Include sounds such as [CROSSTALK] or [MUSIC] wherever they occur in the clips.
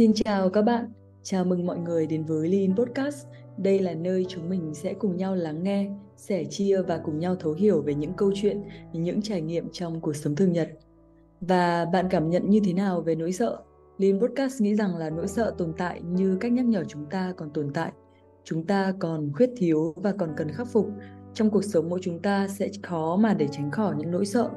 Xin chào các bạn, chào mừng mọi người đến với Lean Podcast. Đây là nơi chúng mình sẽ cùng nhau lắng nghe, sẻ chia và cùng nhau thấu hiểu về những câu chuyện, những trải nghiệm trong cuộc sống thường nhật. Và bạn cảm nhận như thế nào về nỗi sợ? Lean Podcast nghĩ rằng là nỗi sợ tồn tại như cách nhắc nhở chúng ta còn tồn tại. Chúng ta còn khuyết thiếu và còn cần khắc phục. Trong cuộc sống mỗi chúng ta sẽ khó mà để tránh khỏi những nỗi sợ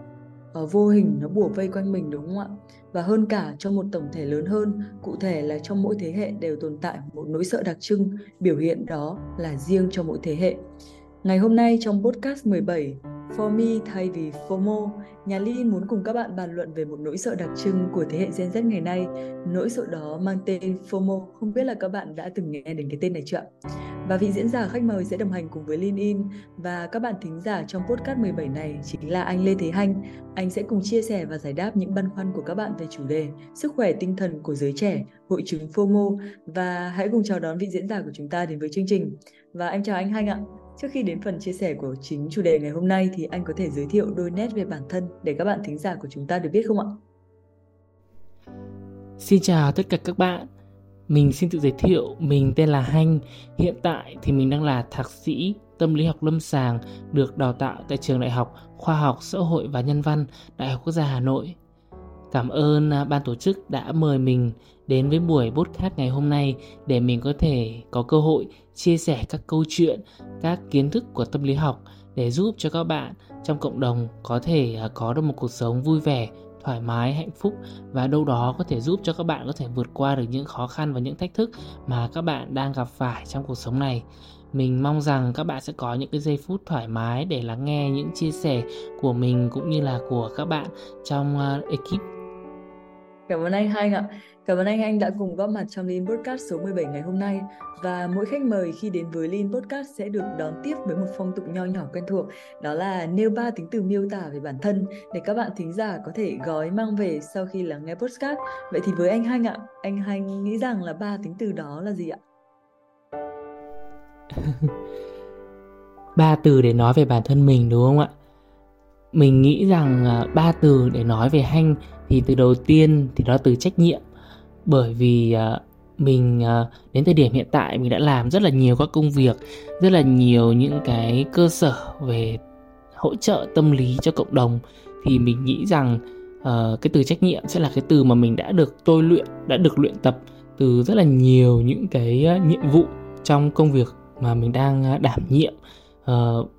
uh, vô hình nó bủa vây quanh mình đúng không ạ? Và hơn cả trong một tổng thể lớn hơn, cụ thể là trong mỗi thế hệ đều tồn tại một nỗi sợ đặc trưng, biểu hiện đó là riêng cho mỗi thế hệ. Ngày hôm nay trong podcast 17, For Me thay vì FOMO, nhà Ly muốn cùng các bạn bàn luận về một nỗi sợ đặc trưng của thế hệ Gen Z ngày nay. Nỗi sợ đó mang tên FOMO. Không biết là các bạn đã từng nghe đến cái tên này chưa? Và vị diễn giả khách mời sẽ đồng hành cùng với Lin In và các bạn thính giả trong podcast 17 này chính là anh Lê Thế Hanh. Anh sẽ cùng chia sẻ và giải đáp những băn khoăn của các bạn về chủ đề sức khỏe tinh thần của giới trẻ, hội chứng FOMO và hãy cùng chào đón vị diễn giả của chúng ta đến với chương trình. Và anh chào anh Hanh ạ. Trước khi đến phần chia sẻ của chính chủ đề ngày hôm nay thì anh có thể giới thiệu đôi nét về bản thân để các bạn thính giả của chúng ta được biết không ạ? Xin chào tất cả các bạn. Mình xin tự giới thiệu, mình tên là Hanh. Hiện tại thì mình đang là thạc sĩ tâm lý học lâm sàng được đào tạo tại trường Đại học Khoa học Xã hội và Nhân văn Đại học Quốc gia Hà Nội. Cảm ơn à, ban tổ chức đã mời mình đến với buổi podcast ngày hôm nay để mình có thể có cơ hội chia sẻ các câu chuyện, các kiến thức của tâm lý học để giúp cho các bạn trong cộng đồng có thể à, có được một cuộc sống vui vẻ, thoải mái, hạnh phúc và đâu đó có thể giúp cho các bạn có thể vượt qua được những khó khăn và những thách thức mà các bạn đang gặp phải trong cuộc sống này. Mình mong rằng các bạn sẽ có những cái giây phút thoải mái để lắng nghe những chia sẻ của mình cũng như là của các bạn trong à, ekip Cảm ơn anh Hanh ạ. Cảm ơn anh Anh đã cùng góp mặt trong Lean Podcast số 17 ngày hôm nay. Và mỗi khách mời khi đến với Lean Podcast sẽ được đón tiếp với một phong tục nho nhỏ quen thuộc. Đó là nêu ba tính từ miêu tả về bản thân để các bạn thính giả có thể gói mang về sau khi lắng nghe podcast. Vậy thì với anh Hanh ạ, anh Hanh nghĩ rằng là ba tính từ đó là gì ạ? [LAUGHS] ba từ để nói về bản thân mình đúng không ạ? Mình nghĩ rằng à, ba từ để nói về Hanh thì từ đầu tiên thì đó từ trách nhiệm. Bởi vì uh, mình uh, đến thời điểm hiện tại mình đã làm rất là nhiều các công việc rất là nhiều những cái cơ sở về hỗ trợ tâm lý cho cộng đồng thì mình nghĩ rằng uh, cái từ trách nhiệm sẽ là cái từ mà mình đã được tôi luyện đã được luyện tập từ rất là nhiều những cái à, nhiệm vụ trong công việc mà mình đang đảm nhiệm. Uh,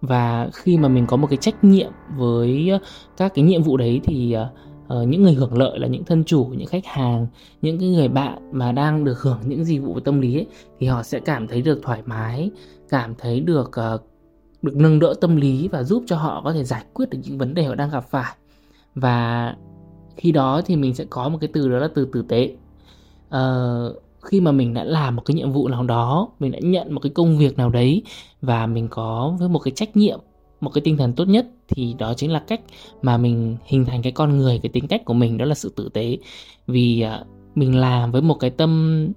và khi mà mình có một cái trách nhiệm với các cái nhiệm vụ đấy thì uh, uh, những người hưởng lợi là những thân chủ những khách hàng những cái người bạn mà đang được hưởng những dịch vụ tâm lý ấy, thì họ sẽ cảm thấy được thoải mái cảm thấy được uh, được nâng đỡ tâm lý và giúp cho họ có thể giải quyết được những vấn đề họ đang gặp phải. Và khi đó thì mình sẽ có một cái từ đó là từ tử tế. Uh, khi mà mình đã làm một cái nhiệm vụ nào đó mình đã nhận một cái công việc nào đấy và mình có với một cái trách nhiệm một cái tinh thần tốt nhất thì đó chính là cách mà mình hình thành cái con người, cái tính cách của mình, đó là sự tử tế. Vì à, mình làm với một cái tâm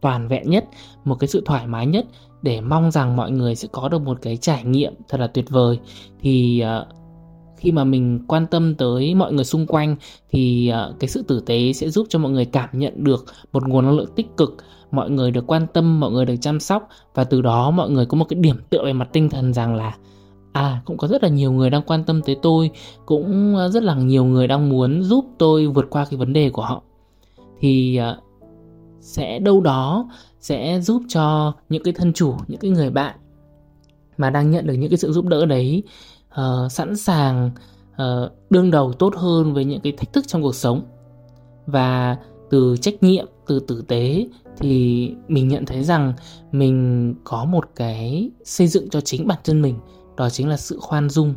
toàn vẹn nhất, một cái sự thoải mái nhất để mong rằng mọi người sẽ có được một cái trải nghiệm thật là tuyệt vời. Thì à, khi mà mình quan tâm tới mọi người xung quanh thì à, cái sự tử tế sẽ giúp cho mọi người cảm nhận được một nguồn năng lượng tích cực, mọi người được quan tâm, mọi người được chăm sóc và từ đó mọi người có một cái điểm tựa về mặt tinh thần rằng là à cũng có rất là nhiều người đang quan tâm tới tôi cũng ờ, rất là nhiều người đang muốn giúp tôi vượt qua cái vấn đề của họ. Thì ờ, sẽ đâu đó sẽ giúp cho những cái thân chủ những cái người bạn mà đang nhận được những cái sự giúp đỡ đấy uh, sẵn sàng uh, đương đầu tốt hơn với những cái thách thức trong cuộc sống. Và từ trách nhiệm từ tử tế thì mình nhận thấy rằng mình có một cái xây dựng cho chính bản thân mình đó chính là sự khoan dung.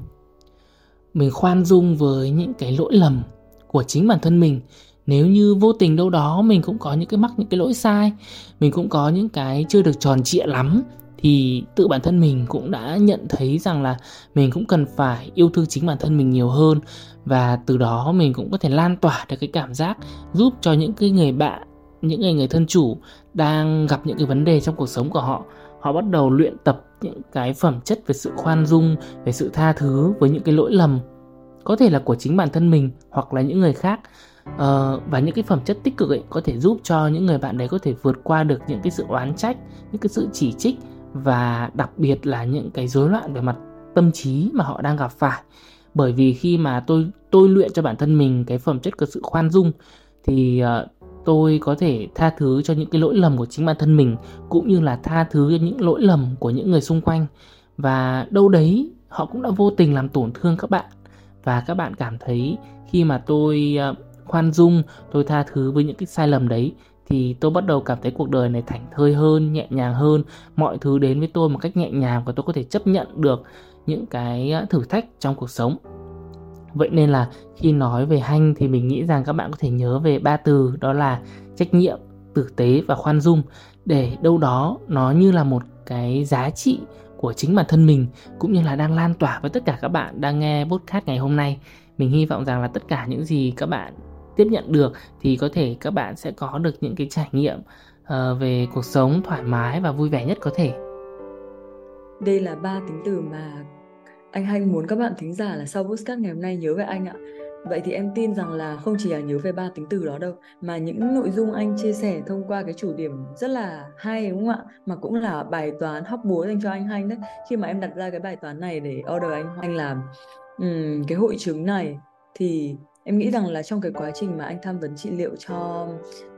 Mình khoan dung với những cái lỗi lầm của chính bản thân mình. Nếu như vô tình đâu đó mình cũng có những cái mắc những cái lỗi sai, mình cũng có những cái chưa được tròn trịa lắm, thì tự bản thân mình cũng đã nhận thấy rằng là mình cũng cần phải yêu thương chính bản thân mình nhiều hơn. Và từ đó mình cũng có thể lan tỏa được cái cảm giác giúp cho những cái người bạn, những người người thân chủ đang gặp những cái vấn đề trong cuộc sống của họ. Họ bắt đầu luyện tập những cái phẩm chất về sự khoan dung về sự tha thứ với những cái lỗi lầm có thể là của chính bản thân mình hoặc là những người khác. Ờ, và những cái phẩm chất tích cực ấy có thể giúp cho những người bạn đấy có thể vượt qua được những cái sự oán trách những cái sự chỉ trích và đặc biệt là những cái rối loạn về mặt tâm trí mà họ đang gặp phải. Bởi vì khi mà tôi tôi luyện cho bản thân mình cái phẩm chất của sự khoan dung thì uh, tôi có thể tha thứ cho những cái lỗi lầm của chính bản thân mình, cũng như là tha thứ cho những lỗi lầm của những người xung quanh. Và đâu đấy, họ cũng đã vô tình làm tổn thương các bạn. Và các bạn cảm thấy khi mà tôi ờ, khoan dung, tôi tha thứ với những cái sai lầm đấy, thì tôi bắt đầu cảm thấy cuộc đời này thảnh thơi hơn, nhẹ nhàng hơn. Mọi thứ đến với tôi một cách nhẹ nhàng và tôi có thể chấp nhận được những cái ờ, thử thách trong cuộc sống vậy nên là khi nói về hanh thì mình nghĩ rằng các bạn có thể nhớ về ba từ đó là trách nhiệm tử tế và khoan dung. Để đâu đó nó như là một cái giá trị của chính bản thân mình cũng như là đang lan tỏa với tất cả các bạn đang nghe podcast ngày hôm nay. Mình hy vọng rằng là tất cả những gì các bạn tiếp nhận được thì có thể các bạn sẽ có được những cái trải nghiệm uh, về cuộc sống thoải mái và vui vẻ nhất có thể. Đây là ba tính từ mà anh Hanh muốn các bạn thính giả là sau podcast ngày hôm nay nhớ về anh ạ. Vậy thì em tin rằng là không chỉ là nhớ về ba tính từ đó đâu Mà những nội dung anh chia sẻ thông qua cái chủ điểm rất là hay đúng không ạ? Mà cũng là bài toán hóc búa dành cho anh Hanh đấy. Khi mà em đặt ra cái bài toán này để order anh Hanh làm um, cái hội chứng này Thì em nghĩ rằng là trong cái quá trình mà anh tham vấn trị liệu cho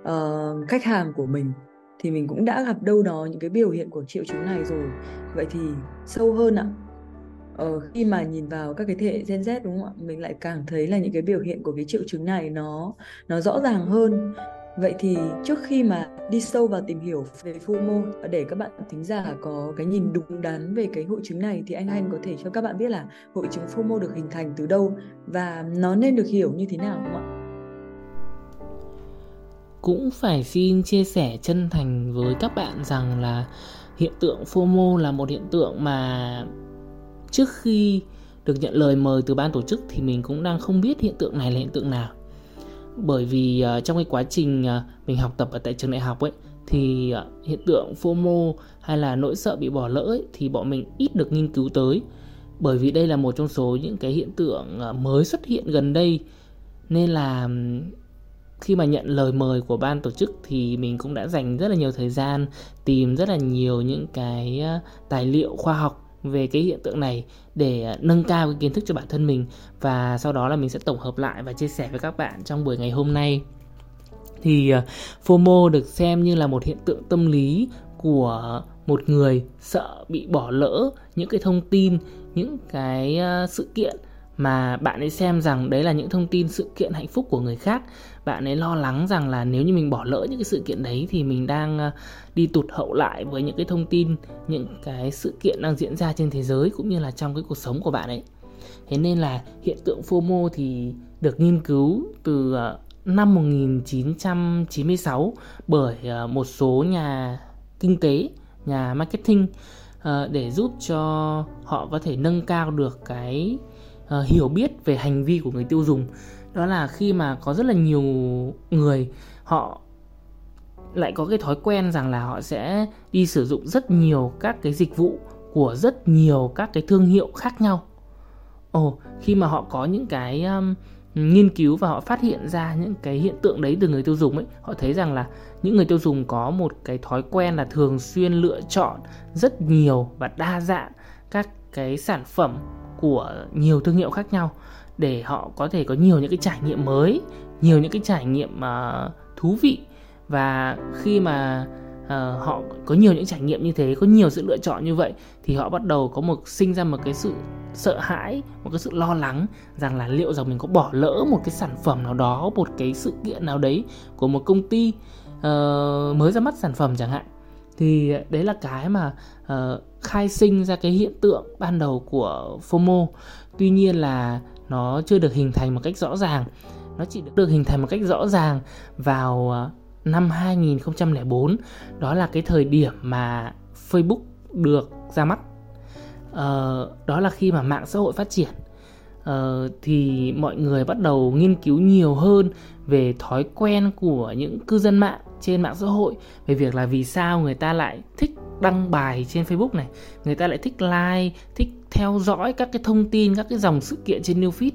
uh, khách hàng của mình thì mình cũng đã gặp đâu đó những cái biểu hiện của triệu chứng này rồi. Vậy thì sâu hơn ạ ờ, khi mà nhìn vào các cái thế hệ Gen Z đúng không ạ mình lại càng thấy là những cái biểu hiện của cái triệu chứng này nó nó rõ ràng hơn Vậy thì trước khi mà đi sâu vào tìm hiểu về FOMO để các bạn thính giả có cái nhìn đúng đắn về cái hội chứng này thì anh Anh có thể cho các bạn biết là hội chứng FOMO được hình thành từ đâu và nó nên được hiểu như thế nào không ạ? Cũng phải xin chia sẻ chân thành với các bạn rằng là hiện tượng FOMO là một hiện tượng mà trước khi được nhận lời mời từ ban tổ chức thì mình cũng đang không biết hiện tượng này là hiện tượng nào. Bởi vì uh, trong cái quá trình uh, mình học tập ở tại trường đại học ấy thì uh, hiện tượng FOMO hay là nỗi sợ bị bỏ lỡ ấy, thì bọn mình ít được nghiên cứu tới. Bởi vì đây là một trong số những cái hiện tượng uh, mới xuất hiện gần đây. Nên là khi mà nhận lời mời của ban tổ chức thì mình cũng đã dành rất là nhiều thời gian tìm rất là nhiều những cái tài liệu khoa học về cái hiện tượng này để à, nâng cao cái kiến thức cho bản thân mình. Và sau đó là mình sẽ tổng hợp lại và chia sẻ với các bạn trong buổi ngày hôm nay. Thì à, FOMO được xem như là một hiện tượng tâm lý của một người sợ bị bỏ lỡ những cái thông tin, những cái à, sự kiện mà bạn ấy xem rằng đấy là những thông tin, sự kiện hạnh phúc của người khác bạn ấy lo lắng rằng là nếu như mình bỏ lỡ những cái sự kiện đấy thì mình đang ờ, đi tụt hậu lại với những cái thông tin, những cái sự kiện đang diễn ra trên thế giới cũng như là trong cái cuộc sống của bạn ấy. Thế nên là hiện tượng FOMO thì được nghiên cứu từ ờ, năm 1996 bởi ờ, một số nhà kinh tế, nhà marketing để giúp cho họ có thể nâng cao được cái hiểu biết về hành vi của người tiêu dùng đó là khi mà có rất là nhiều người họ lại có cái thói quen rằng là họ sẽ đi sử dụng rất nhiều các cái dịch vụ của rất nhiều các cái thương hiệu khác nhau. Ồ, khi mà họ có những cái um, nghiên cứu và họ phát hiện ra những cái hiện tượng đấy từ người tiêu dùng ấy, họ thấy rằng là những người tiêu dùng có một cái thói quen là thường xuyên lựa chọn rất nhiều và đa dạng các cái sản phẩm của nhiều thương hiệu khác nhau để họ có thể có nhiều những cái trải nghiệm mới nhiều những cái trải nghiệm uh, thú vị. Và khi mà uh, họ có nhiều những trải nghiệm như thế có nhiều sự lựa chọn như vậy thì họ bắt đầu có một sinh ra một cái sự sợ hãi một cái sự lo lắng rằng là liệu rằng mình có bỏ lỡ một cái sản phẩm nào đó một cái sự kiện nào đấy của một công ty uh, mới ra mắt sản phẩm chẳng hạn. Thì đấy là cái mà uh, khai sinh ra cái hiện tượng ban đầu của FOMO. Tuy nhiên là nó chưa được hình thành một cách rõ ràng. Nó chỉ được hình thành một cách rõ ràng vào à, năm 2004 đó là cái thời điểm mà Facebook được ra mắt. Ờ, đó là khi mà mạng xã hội phát triển. Ờ, thì mọi người bắt đầu nghiên cứu nhiều hơn về thói quen của những cư dân mạng trên mạng xã hội về việc là vì sao người ta lại thích đăng bài trên Facebook này người ta lại thích like thích theo dõi các cái thông tin các cái dòng sự kiện trên new feed.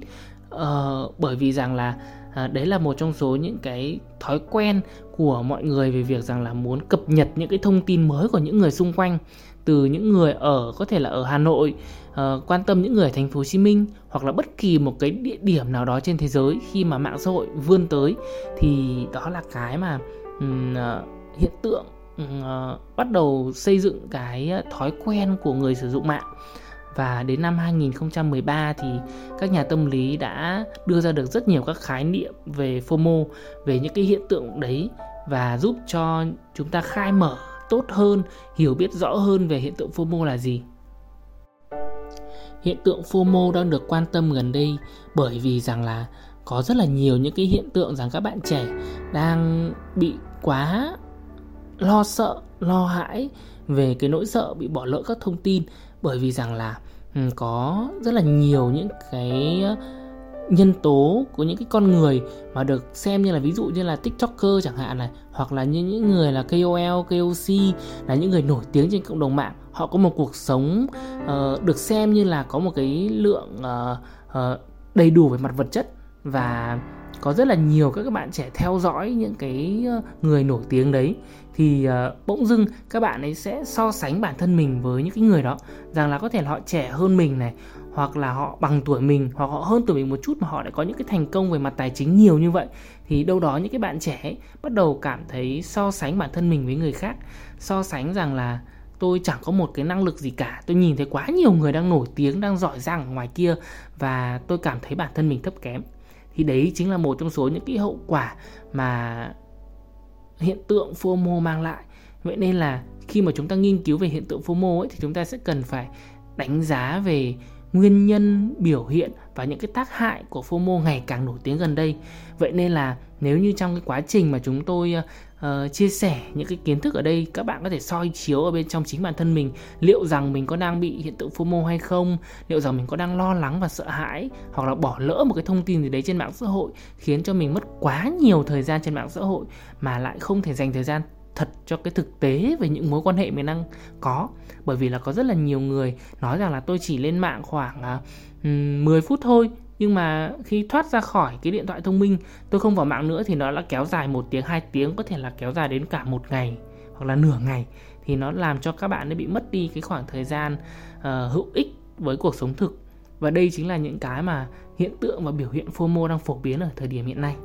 Uh, bởi vì rằng là à, đấy là một trong số những cái thói quen của mọi người về việc rằng là muốn cập nhật những cái thông tin mới của những người xung quanh. Từ những người ở có thể là ở Hà Nội uh, quan tâm những người ở thành phố Hồ Chí Minh hoặc là bất kỳ một cái địa điểm nào đó trên thế giới khi mà mạng xã hội vươn tới thì đó là cái mà um, uh, hiện tượng uh, bắt đầu xây dựng cái ờ, thói quen của người sử dụng mạng và đến năm 2013 thì các nhà tâm lý đã đưa ra được rất nhiều các khái niệm về FOMO về những cái hiện tượng đấy và giúp cho chúng ta khai mở tốt hơn, hiểu biết rõ hơn về hiện tượng FOMO là gì. Hiện tượng FOMO đang được quan tâm gần đây bởi vì rằng là có rất là nhiều những cái hiện tượng rằng các bạn trẻ đang bị quá lo sợ, lo hãi về cái nỗi sợ bị bỏ lỡ các thông tin. Bởi vì rằng là có rất là nhiều những cái nhân tố của những cái con người mà được xem như là ví dụ như là tiktoker chẳng hạn này hoặc là như những người là KOL, KOC là những người nổi tiếng trên cộng đồng mạng. Họ có một cuộc sống uh, được xem như là có một cái lượng uh, uh, đầy đủ về mặt vật chất. Và có rất là nhiều các bạn trẻ theo dõi những cái người nổi tiếng đấy thì uh, bỗng dưng các bạn ấy sẽ so sánh bản thân mình với những cái người đó. Rằng là có thể là họ trẻ hơn mình này hoặc là họ bằng tuổi mình hoặc họ hơn tuổi mình một chút mà họ lại có những cái thành công về mặt tài chính nhiều như vậy thì đâu đó những cái bạn trẻ ấy bắt đầu cảm thấy so sánh bản thân mình với người khác. So sánh rằng là tôi chẳng có một cái năng lực gì cả tôi nhìn thấy quá nhiều người đang nổi tiếng đang giỏi giang ngoài kia và tôi cảm thấy bản thân mình thấp kém. Thì đấy chính là một trong số những cái hậu quả mà hiện tượng FOMO mang lại. Vậy nên là khi mà chúng ta nghiên cứu về hiện tượng FOMO ấy, thì chúng ta sẽ cần phải đánh giá về nguyên nhân biểu hiện và những cái tác hại của FOMO ngày càng nổi tiếng gần đây. Vậy nên là nếu như trong cái quá trình mà chúng tôi uh, chia sẻ những cái kiến thức ở đây các bạn có thể soi chiếu ở bên trong chính bản thân mình liệu rằng mình có đang bị hiện tượng FOMO hay không, liệu rằng mình có đang lo lắng và sợ hãi hoặc là bỏ lỡ một cái thông tin gì đấy trên mạng xã hội khiến cho mình mất quá nhiều thời gian trên mạng xã hội mà lại không thể dành thời gian thật cho cái thực tế về những mối quan hệ mình đang có. Bởi vì là có rất là nhiều người nói rằng là tôi chỉ lên mạng khoảng à, uh, 10 phút thôi nhưng mà khi thoát ra khỏi cái điện thoại thông minh tôi không vào mạng nữa thì nó đã kéo dài một tiếng hai tiếng có thể là kéo dài đến cả một ngày hoặc là nửa ngày. Thì nó làm cho các bạn ấy bị mất đi cái khoảng thời gian uh, hữu ích với cuộc sống thực. Và đây chính là những cái mà hiện tượng và biểu hiện FOMO đang phổ biến ở thời điểm hiện nay.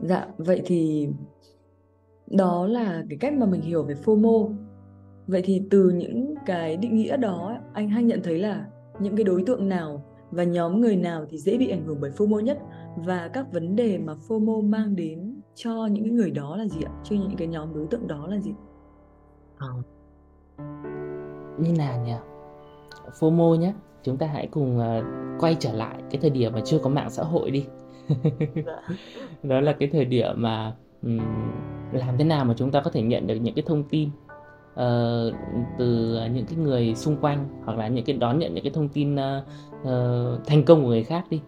Dạ, vậy thì đó là cái cách mà mình hiểu về FOMO vậy thì từ những cái định nghĩa đó anh hay nhận thấy là những cái đối tượng nào và nhóm người nào thì dễ bị ảnh hưởng bởi FOMO nhất và các vấn đề mà FOMO mang đến cho những người đó là gì ạ? Cho những cái nhóm đối tượng đó là gì? À, như nào nhỉ? FOMO nhé, chúng ta hãy cùng uh, quay trở lại cái thời điểm mà chưa có mạng xã hội đi. Dạ. [LAUGHS] đó là cái thời điểm mà làm thế nào mà chúng ta có thể nhận được những cái thông tin uh, từ những cái người xung quanh hoặc là những cái đón nhận những cái thông tin uh, uh, thành công của người khác đi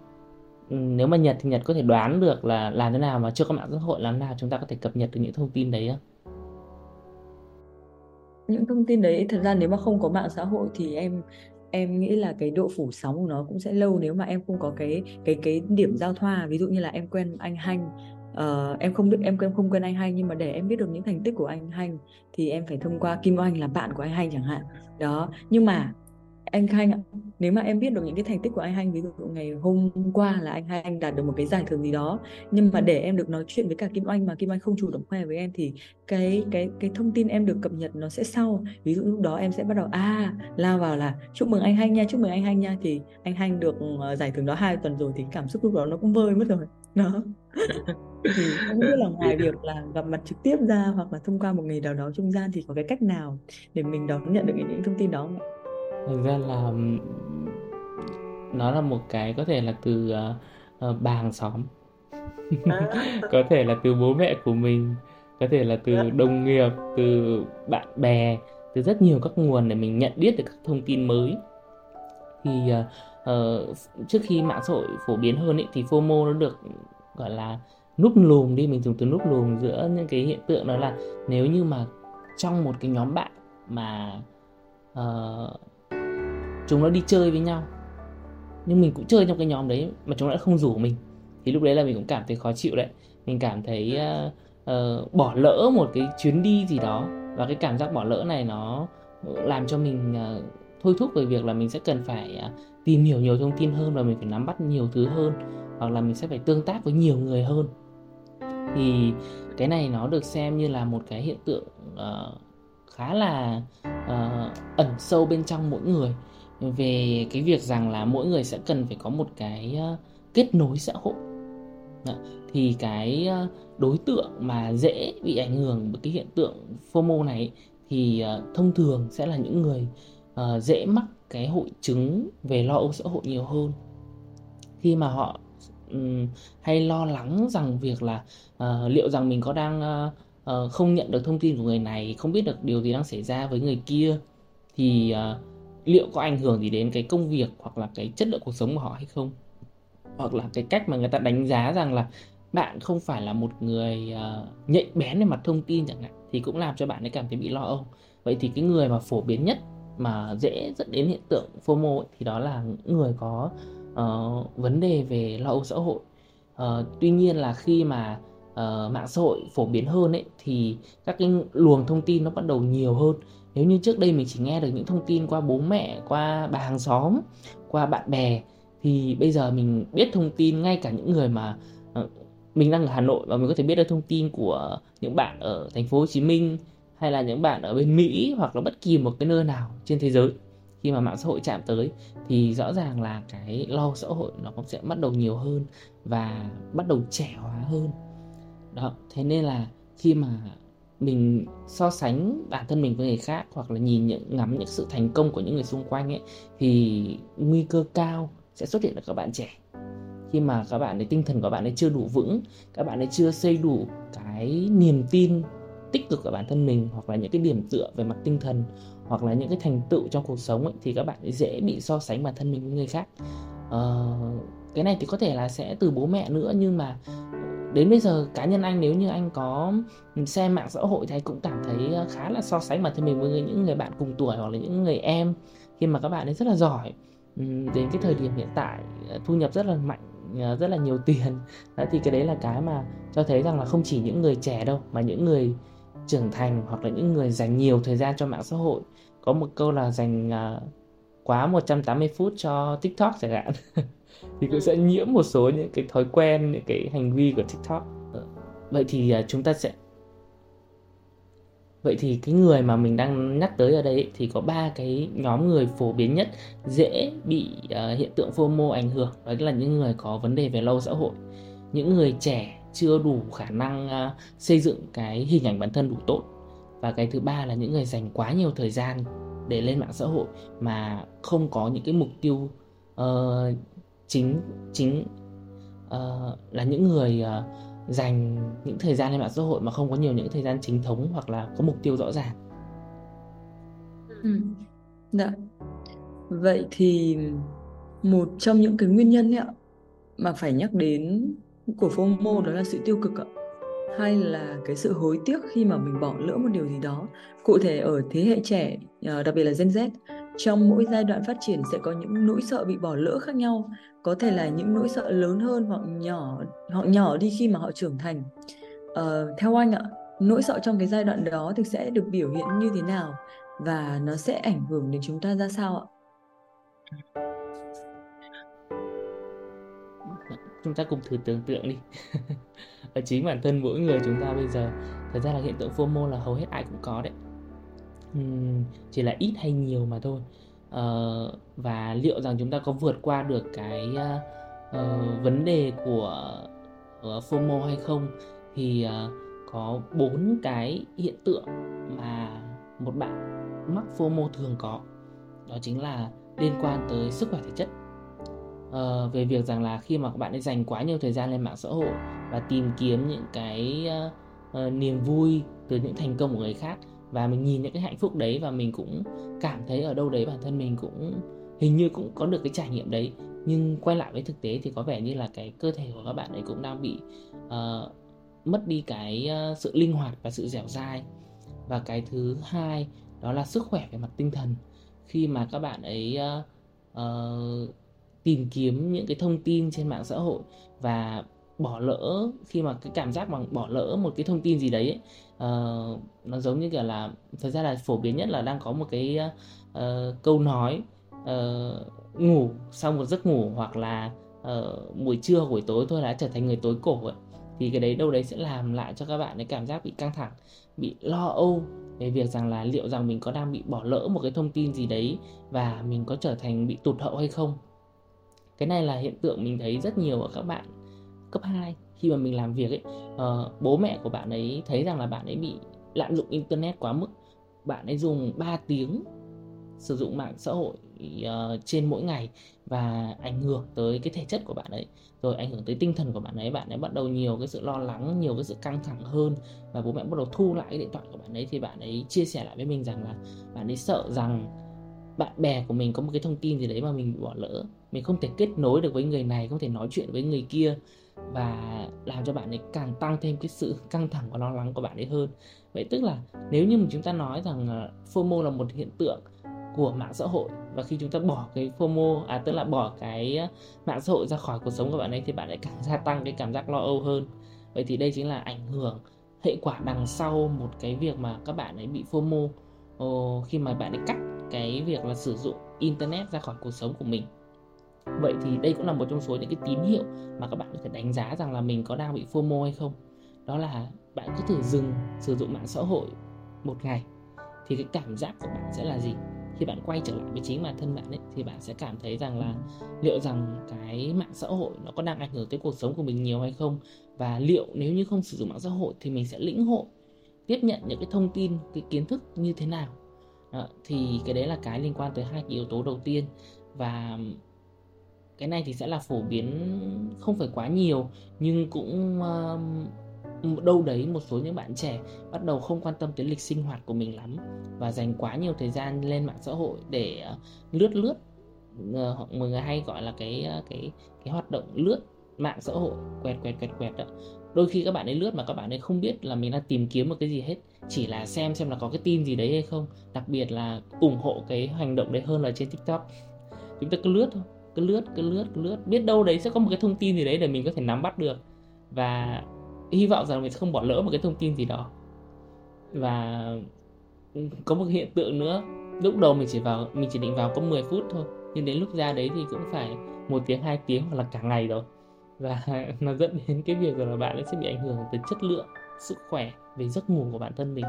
ừ, nếu mà Nhật thì Nhật có thể đoán được là làm thế nào mà chưa có mạng xã hội làm thế nào chúng ta có thể cập nhật được những thông tin đấy không? Những thông tin đấy thật ra nếu mà không có mạng xã hội thì em em nghĩ là cái độ phủ sóng của nó cũng sẽ lâu nếu mà em không có cái cái cái điểm giao thoa ví dụ như là em quen anh Hanh uh, em không biết em em không quen anh Hành nhưng mà để em biết được những thành tích của anh Hành thì em phải thông qua Kim Oanh là bạn của anh Hành chẳng hạn. Đó nhưng mà anh Hanh nếu mà em biết được những cái thành tích của anh Hanh ví dụ ngày hôm qua là anh Hanh đạt được một cái giải thưởng gì đó nhưng mà để em được nói chuyện với cả Kim Oanh mà Kim Oanh không chủ động khoe với em thì cái cái cái thông tin em được cập nhật nó sẽ sau. Ví dụ lúc đó em sẽ bắt đầu à lao vào là chúc mừng anh Hanh nha chúc mừng anh Hanh nha. Thì anh Hanh được ờ, giải thưởng đó hai tuần rồi thì cảm xúc lúc đó nó cũng vơi mất rồi. Đó thì không biết là ngoài việc là gặp mặt trực tiếp ra hoặc là thông qua một người nào đó trung gian thì có cái cách nào để mình đón nhận được những thông tin đó không ạ? Thực ra là nó là một cái có thể là từ uh, uh, bà hàng xóm à. [LAUGHS] có thể là từ bố mẹ của mình có thể là từ dạ. đồng nghiệp từ bạn bè từ rất nhiều các nguồn để mình nhận biết được các thông tin mới thì uh, trước khi mạng xã hội phổ biến hơn ấy, thì FOMO nó được gọi là núp lùm đi mình dùng từ núp lùm giữa những cái hiện tượng đó là nếu như mà trong một cái nhóm bạn mà uh, chúng nó đi chơi với nhau nhưng mình cũng chơi trong cái nhóm đấy mà chúng nó đã không rủ mình thì lúc đấy là mình cũng cảm thấy khó chịu đấy. Mình cảm thấy uh, uh, bỏ lỡ một cái chuyến đi gì đó và cái cảm giác bỏ lỡ này nó làm cho mình uh, thôi thúc về việc là mình sẽ cần phải à, tìm hiểu nhiều thông tin hơn và mình phải nắm bắt nhiều thứ hơn hoặc là mình sẽ phải tương tác với nhiều người hơn thì cái này nó được xem như là một cái hiện tượng uh, khá là uh, ẩn sâu bên trong mỗi người về cái việc rằng là mỗi người sẽ cần phải có một cái uh, kết nối xã hội Đó. thì cái uh, đối tượng mà dễ bị ảnh hưởng bởi cái hiện tượng FOMO này thì uh, thông thường sẽ là những người uh, dễ mắc cái hội chứng về lo âu xã hội nhiều hơn. Khi mà họ um, hay lo lắng rằng việc là uh, liệu rằng mình có đang uh, uh, không nhận được thông tin của người này không biết được điều gì đang xảy ra với người kia thì uh, liệu có ảnh hưởng gì đến cái công việc hoặc là cái chất lượng cuộc sống của họ hay không? Hoặc là cái cách mà người ta đánh giá rằng là bạn không phải là một người uh, nhạy bén về mặt thông tin chẳng hạn thì cũng làm cho bạn ấy cảm thấy bị lo âu. Vậy thì cái người mà phổ biến nhất mà dễ dẫn đến hiện tượng FOMO ấy, thì đó là người có uh, vấn đề về lo âu xã hội. Uh, tuy nhiên là khi mà uh, mạng xã hội phổ biến hơn ấy thì các cái luồng thông tin nó bắt đầu nhiều hơn. Nếu như trước đây mình chỉ nghe được những thông tin qua bố mẹ qua bà hàng xóm qua bạn bè thì bây giờ mình biết thông tin ngay cả những người mà uh, mình đang ở Hà Nội và mình có thể biết được thông tin của những bạn ở thành phố Hồ Chí Minh hay là những bạn ở bên Mỹ hoặc là bất kỳ một cái nơi nào trên thế giới, khi mà mạng xã hội chạm tới thì rõ ràng là cái lo xã hội nó cũng sẽ bắt đầu nhiều hơn và bắt đầu trẻ hóa hơn. Đó, thế nên là khi mà mình so sánh bản thân mình với người khác hoặc là nhìn những, ngắm những sự thành công của những người xung quanh ấy, thì nguy cơ cao sẽ xuất hiện ở các bạn trẻ. Khi mà các bạn ấy, tinh thần của bạn ấy chưa đủ vững, các bạn ấy chưa xây đủ cái niềm tin tích cực ở bản thân mình hoặc là những cái điểm tựa về mặt tinh thần hoặc là những cái thành tựu trong cuộc sống ấy, thì các bạn dễ bị so sánh bản thân mình với người khác. Uh, cái này thì có thể là sẽ từ bố mẹ nữa nhưng mà đến bây giờ cá nhân anh nếu như anh có xem mạng xã hội thì anh cũng cảm thấy ờ, khá là so sánh bản thân mình với những người bạn cùng tuổi hoặc là những người em khi mà các bạn ấy rất là giỏi. Đến cái thời điểm hiện tại ờ, thu nhập rất là mạnh rất là nhiều tiền. Đó thì cái đấy là cái mà cho thấy rằng là không chỉ những người trẻ đâu mà những người trưởng thành hoặc là những người dành nhiều thời gian cho mạng xã hội. Có một câu là dành à, quá 180 phút cho TikTok chẳng hạn. [LAUGHS] Thì cũng sẽ nhiễm một số những cái thói quen những cái hành vi của tiktok. Ờ, vậy thì uh, chúng ta sẽ vậy thì cái người mà mình đang nhắc tới ở đây thì có ba cái nhóm người phổ biến nhất dễ bị uh, hiện tượng FOMO ảnh hưởng. Đó là những người có vấn đề về lâu xã hội những người trẻ chưa đủ khả năng uh, xây dựng cái hình ảnh bản thân đủ tốt và cái thứ ba là những người dành quá nhiều thời gian để lên mạng xã hội mà không có những cái mục tiêu uh, chính chính uh, là những người uh, dành những thời gian lên mạng xã hội mà không có nhiều những thời gian chính thống hoặc là có mục tiêu rõ ràng. Ừ. Dạ. Vậy thì một trong những cái nguyên nhân ấy ạ mà phải nhắc đến của FOMO đó là sự tiêu cực ạ. Hay là cái sự hối tiếc khi mà mình bỏ lỡ một điều gì đó. Cụ thể ở thế hệ trẻ ờ, đặc biệt là Gen Z trong mỗi giai đoạn phát triển sẽ có những nỗi sợ bị bỏ lỡ khác nhau. Có thể là những nỗi sợ lớn hơn hoặc nhỏ hoặc nhỏ đi khi mà họ trưởng thành. Uh, theo anh ạ nỗi sợ trong cái giai đoạn đó thì sẽ được biểu hiện như thế nào? Và nó sẽ ảnh hưởng đến chúng ta ra sao ạ? Chúng ta cùng thử tưởng tượng đi. [LAUGHS] Ở chính bản thân mỗi người chúng ta bây giờ thật ra là hiện tượng FOMO là hầu hết ai cũng có đấy. Uhm, chỉ là ít hay nhiều mà thôi. Uh, và liệu rằng chúng ta có vượt qua được cái uh, uh, vấn đề của uh, FOMO hay không? Thì uh, có bốn cái hiện tượng mà một bạn mắc FOMO thường có. Đó chính là liên quan tới sức khỏe thể chất uh, về việc rằng là khi mà các bạn ấy dành quá nhiều thời gian lên mạng xã hội và tìm kiếm những cái uh, uh, niềm vui từ những thành công của người khác và mình nhìn những cái hạnh phúc đấy và mình cũng cảm thấy ở đâu đấy bản thân mình cũng hình như cũng có được cái trải nghiệm đấy. Nhưng quay lại với thực tế thì có vẻ như là cái cơ thể của các bạn ấy cũng đang bị uh, mất đi cái uh, sự linh hoạt và sự dẻo dai. Và cái thứ hai đó là sức khỏe về mặt tinh thần. Khi mà các bạn ấy uh, uh, tìm kiếm những cái thông tin trên mạng xã hội và bỏ lỡ khi mà cái cảm giác bằng bỏ lỡ một cái thông tin gì đấy ấy, uh, nó giống như kiểu là thật ra là phổ biến nhất là đang có một cái uh, câu nói uh, ngủ sau một giấc ngủ hoặc là uh, buổi trưa buổi tối thôi đã trở thành người tối cổ ấy thì cái đấy đâu đấy sẽ làm lại cho các bạn cái cảm giác bị căng thẳng bị lo âu về việc rằng là liệu rằng mình có đang bị bỏ lỡ một cái thông tin gì đấy và mình có trở thành bị tụt hậu hay không cái này là hiện tượng mình thấy rất nhiều ở các bạn cấp 2 khi mà mình làm việc ấy. Uh, bố mẹ của bạn ấy thấy rằng là bạn ấy bị lạm dụng internet quá mức. Bạn ấy dùng 3 tiếng sử dụng mạng xã hội uh, trên mỗi ngày và ảnh hưởng tới cái thể chất của bạn ấy. Rồi ảnh hưởng tới tinh thần của bạn ấy bạn ấy bắt đầu nhiều cái sự lo lắng nhiều cái sự căng thẳng hơn và bố mẹ bắt đầu thu lại cái điện thoại của bạn ấy. Thì bạn ấy chia sẻ lại với mình rằng là bạn ấy sợ rằng bạn bè của mình có một cái thông tin gì đấy mà mình bỏ lỡ. Mình không thể kết nối được với người này không thể nói chuyện với người kia và làm cho bạn ấy càng tăng thêm cái sự căng thẳng và lo lắng của bạn ấy hơn. Vậy tức là nếu như mà chúng ta nói rằng ờ, FOMO là một hiện tượng của mạng xã hội và khi chúng ta bỏ cái FOMO à tức là bỏ cái ờ, mạng xã hội ra khỏi cuộc sống của bạn ấy thì bạn ấy càng gia tăng cái cảm giác lo âu hơn. Vậy thì đây chính là ảnh hưởng hệ quả đằng sau một cái việc mà các bạn ấy bị FOMO. Ồ, khi mà bạn ấy cắt cái việc là sử dụng internet ra khỏi cuộc sống của mình. Vậy thì đây cũng là một trong số những cái tín hiệu mà các bạn có thể đánh giá rằng là mình có đang bị FOMO hay không. Đó là bạn cứ thử dừng sử dụng mạng xã hội một ngày thì cái cảm giác của bạn sẽ là gì? Khi bạn quay trở lại với chính bản thân bạn ấy, thì bạn sẽ cảm thấy rằng là liệu rằng cái mạng xã hội nó có đang ảnh hưởng tới cuộc sống của mình nhiều hay không? Và liệu nếu như không sử dụng mạng xã hội thì mình sẽ lĩnh hội, tiếp nhận những cái thông tin, cái kiến thức như thế nào? Đó, thì cái đấy là cái liên quan tới hai cái yếu tố đầu tiên. Và cái này thì sẽ là phổ biến không phải quá nhiều nhưng cũng uh, đâu đấy một số những bạn trẻ bắt đầu không quan tâm tới lịch sinh hoạt của mình lắm và dành quá nhiều thời gian lên mạng xã hội để uh, lướt lướt. Uh, mọi người hay gọi là cái uh, cái cái hoạt động lướt mạng xã hội quẹt quẹt quẹt quẹt đó đôi khi các bạn ấy lướt mà các bạn ấy không biết là mình đang tìm kiếm một cái gì hết, chỉ là xem xem là có cái tin gì đấy hay không. Đặc biệt là ủng hộ cái hành động đấy hơn là trên tiktok. Chúng ta cứ lướt thôi, cứ lướt cứ lướt cứ lướt. Biết đâu đấy sẽ có một cái thông tin gì đấy để mình có thể nắm bắt được. Và hy vọng rằng mình sẽ không bỏ lỡ một cái thông tin gì đó. Và có một hiện tượng nữa, lúc đầu mình chỉ vào, mình chỉ định vào có 10 phút thôi, nhưng đến lúc ra đấy thì cũng phải một tiếng, hai tiếng hoặc là cả ngày rồi và [LAUGHS] nó dẫn đến cái việc là bạn sẽ bị ảnh hưởng tới chất lượng sức khỏe về giấc ngủ của bản thân mình.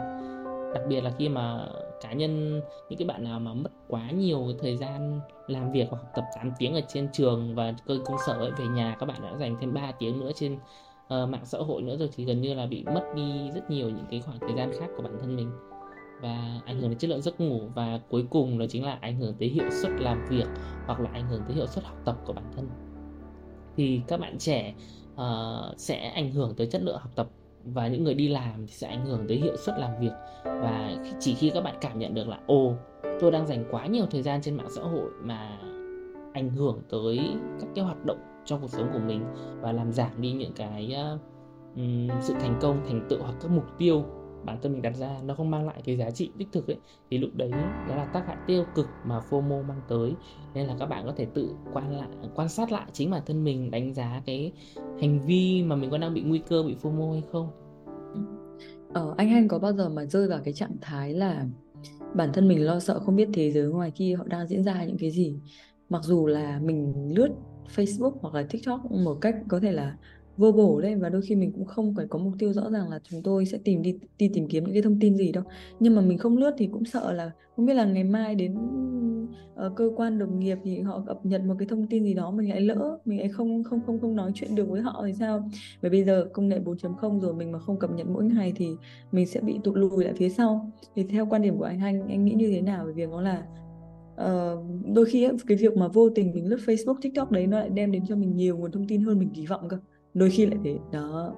Đặc biệt là khi mà cá nhân những cái bạn nào mà mất quá nhiều thời gian làm việc hoặc học tập 8 tiếng ở trên trường và cơ công sở ấy, về nhà các bạn đã dành thêm 3 tiếng nữa trên uh, mạng xã hội nữa rồi thì gần như là bị mất đi rất nhiều những cái khoảng thời gian khác của bản thân mình và ảnh hưởng đến chất lượng giấc ngủ và cuối cùng đó chính là ảnh hưởng tới hiệu suất làm việc hoặc là ảnh hưởng tới hiệu suất học tập của bản thân thì các bạn trẻ uh, sẽ ảnh hưởng tới chất lượng học tập và những người đi làm thì sẽ ảnh hưởng tới hiệu suất làm việc. Và chỉ khi các bạn cảm nhận được là ồ tôi đang dành quá nhiều thời gian trên mạng xã hội mà ảnh hưởng tới các cái hoạt động trong cuộc sống của mình và làm giảm đi những cái uh, sự thành công thành tựu hoặc các mục tiêu bản thân mình đặt ra nó không mang lại cái giá trị đích thực ấy thì lúc đấy đó là tác hại tiêu cực mà FOMO mang tới. Nên là các bạn có thể tự quan lại quan sát lại chính bản thân mình đánh giá cái hành vi mà mình có đang bị nguy cơ bị FOMO hay không. Ờ, anh Hanh có bao giờ mà rơi vào cái trạng thái là bản thân mình lo sợ không biết thế giới ngoài kia họ đang diễn ra những cái gì? Mặc dù là mình lướt Facebook hoặc là TikTok một cách có thể là vô bổ đấy và đôi khi mình cũng không phải có mục tiêu rõ ràng là chúng tôi sẽ tìm đi đi tìm kiếm những cái thông tin gì đâu. Nhưng mà mình không lướt thì cũng sợ là không biết là ngày mai đến uh, cơ quan đồng nghiệp thì họ cập nhật một cái thông tin gì đó mình lại lỡ mình lại không không không không nói chuyện được với họ thì sao? Bởi bây giờ công nghệ 4.0 rồi mình mà không cập nhật mỗi ngày thì mình sẽ bị tụt lùi lại phía sau. Thì theo quan điểm của anh anh anh nghĩ như thế nào về việc đó là Uh, đôi khi cái việc mà vô tình mình lướt Facebook, TikTok đấy nó lại đem đến cho mình nhiều nguồn thông tin hơn mình kỳ vọng cơ? Đôi khi lại thế. Đó.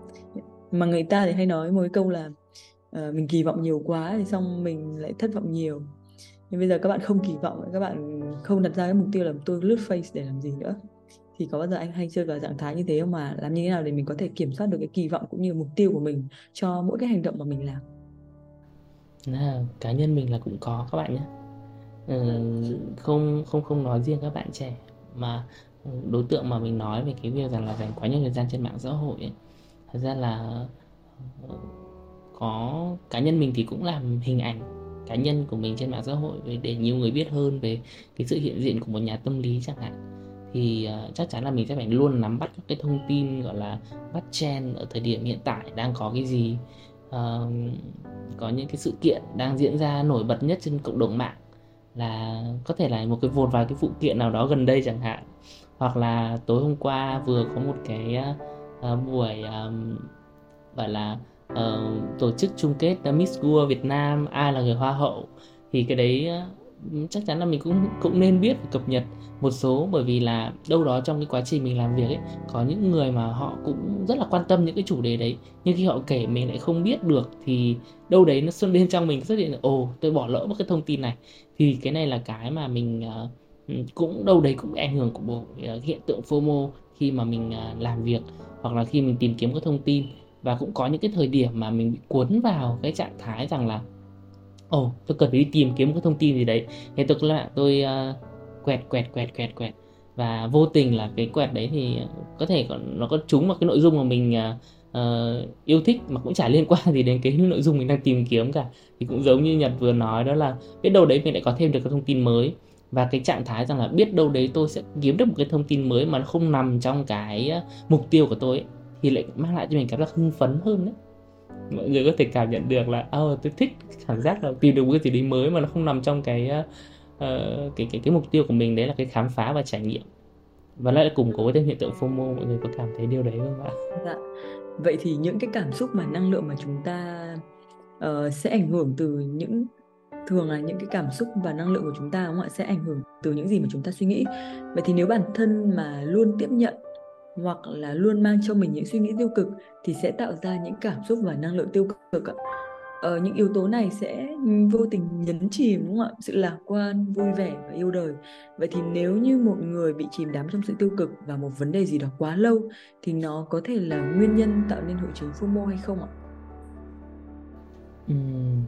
Mà người ta thì hay nói một cái câu là uh, mình kỳ vọng nhiều quá thì xong mình lại thất vọng nhiều. Nhưng bây giờ các bạn không kỳ vọng các bạn không đặt ra cái mục tiêu là tôi lướt face để làm gì nữa. Thì có bao giờ anh hay chơi vào trạng thái như thế không mà? Làm như thế nào để mình có thể kiểm soát được cái kỳ vọng cũng như mục tiêu của mình cho mỗi cái hành động mà mình làm? À, cá nhân mình là cũng có các bạn nhé. Ừ, không không không nói riêng các bạn trẻ mà đối tượng mà mình nói về cái việc rằng là dành quá nhiều thời gian trên mạng xã hội ấy, thật ra là ờ, có cá nhân mình thì cũng làm hình ảnh cá nhân của mình trên mạng xã hội để nhiều người biết hơn về cái sự hiện diện của một nhà tâm lý chẳng hạn. Thì uh, chắc chắn là mình sẽ phải luôn nắm bắt các cái thông tin gọi là bắt trend ở thời điểm hiện tại đang có cái gì uh, có những cái sự kiện đang diễn ra nổi bật nhất trên cộng đồng mạng là có thể là một cái một vài cái phụ kiện nào đó gần đây chẳng hạn. Hoặc là tối hôm qua vừa có một cái uh, buổi um, gọi là uh, tổ chức chung kết ờ, Miss World Việt Nam ai là người hoa hậu thì cái đấy uh, chắc chắn là mình cũng cũng nên biết và cập nhật một số. Bởi vì là đâu đó trong cái quá trình mình làm việc ấy có những người mà họ cũng rất là quan tâm những cái chủ đề đấy nhưng khi họ kể mình lại không biết được thì đâu đấy nó xuân bên trong mình xuất hiện là ồ tôi bỏ lỡ một cái thông tin này thì cái này là cái mà mình ờ, ừ, cũng đâu đấy cũng bị ảnh hưởng của bộ ờ, hiện tượng FOMO khi mà mình ờ, làm việc hoặc là khi mình tìm kiếm các thông tin. Và cũng có những cái thời điểm mà mình bị cuốn vào cái trạng thái rằng là ồ oh, tôi cần phải đi tìm kiếm một cái thông tin gì đấy. Thế tôi là tôi uh, quẹt quẹt quẹt quẹt quẹt. Và vô tình là cái quẹt đấy thì có thể còn nó có trúng vào cái nội dung mà mình uh, Ờ, yêu thích mà cũng chả liên quan gì đến cái nội dung mình đang tìm kiếm cả thì cũng giống như nhật vừa nói đó là biết đâu đấy mình lại có thêm được cái thông tin mới và cái trạng thái rằng là biết đâu đấy tôi sẽ kiếm được một cái thông tin mới mà nó không nằm trong cái ờ, mục tiêu của tôi ấy, thì lại mang lại cho mình cảm giác hưng phấn hơn đấy mọi người có thể cảm nhận được là oh, tôi thích cảm giác là tìm được một cái gì đấy mới mà nó không nằm trong cái uh, cái cái cái mục tiêu của mình đấy là cái khám phá và trải nghiệm và lại củng cố thêm hiện tượng FOMO mọi người có cảm thấy điều đấy không ạ? Dạ. Vậy thì những cái cảm xúc mà năng lượng mà chúng ta uh, sẽ ảnh hưởng từ những thường là những cái cảm xúc và năng lượng của chúng ta đúng không ạ sẽ ảnh hưởng từ những gì mà chúng ta suy nghĩ. Vậy thì nếu bản thân mà luôn tiếp nhận hoặc là luôn mang cho mình những suy nghĩ tiêu cực thì sẽ tạo ra những cảm xúc và năng lượng tiêu cực ạ ờ, những yếu tố này sẽ vô tình nhấn chìm đúng không ạ? Sự lạc quan vui vẻ và yêu đời. Vậy thì nếu như một người bị chìm đắm trong sự tiêu cực và một vấn đề gì đó quá lâu thì nó có thể là nguyên nhân tạo nên hội chứng FOMO hay không ạ? Uhm,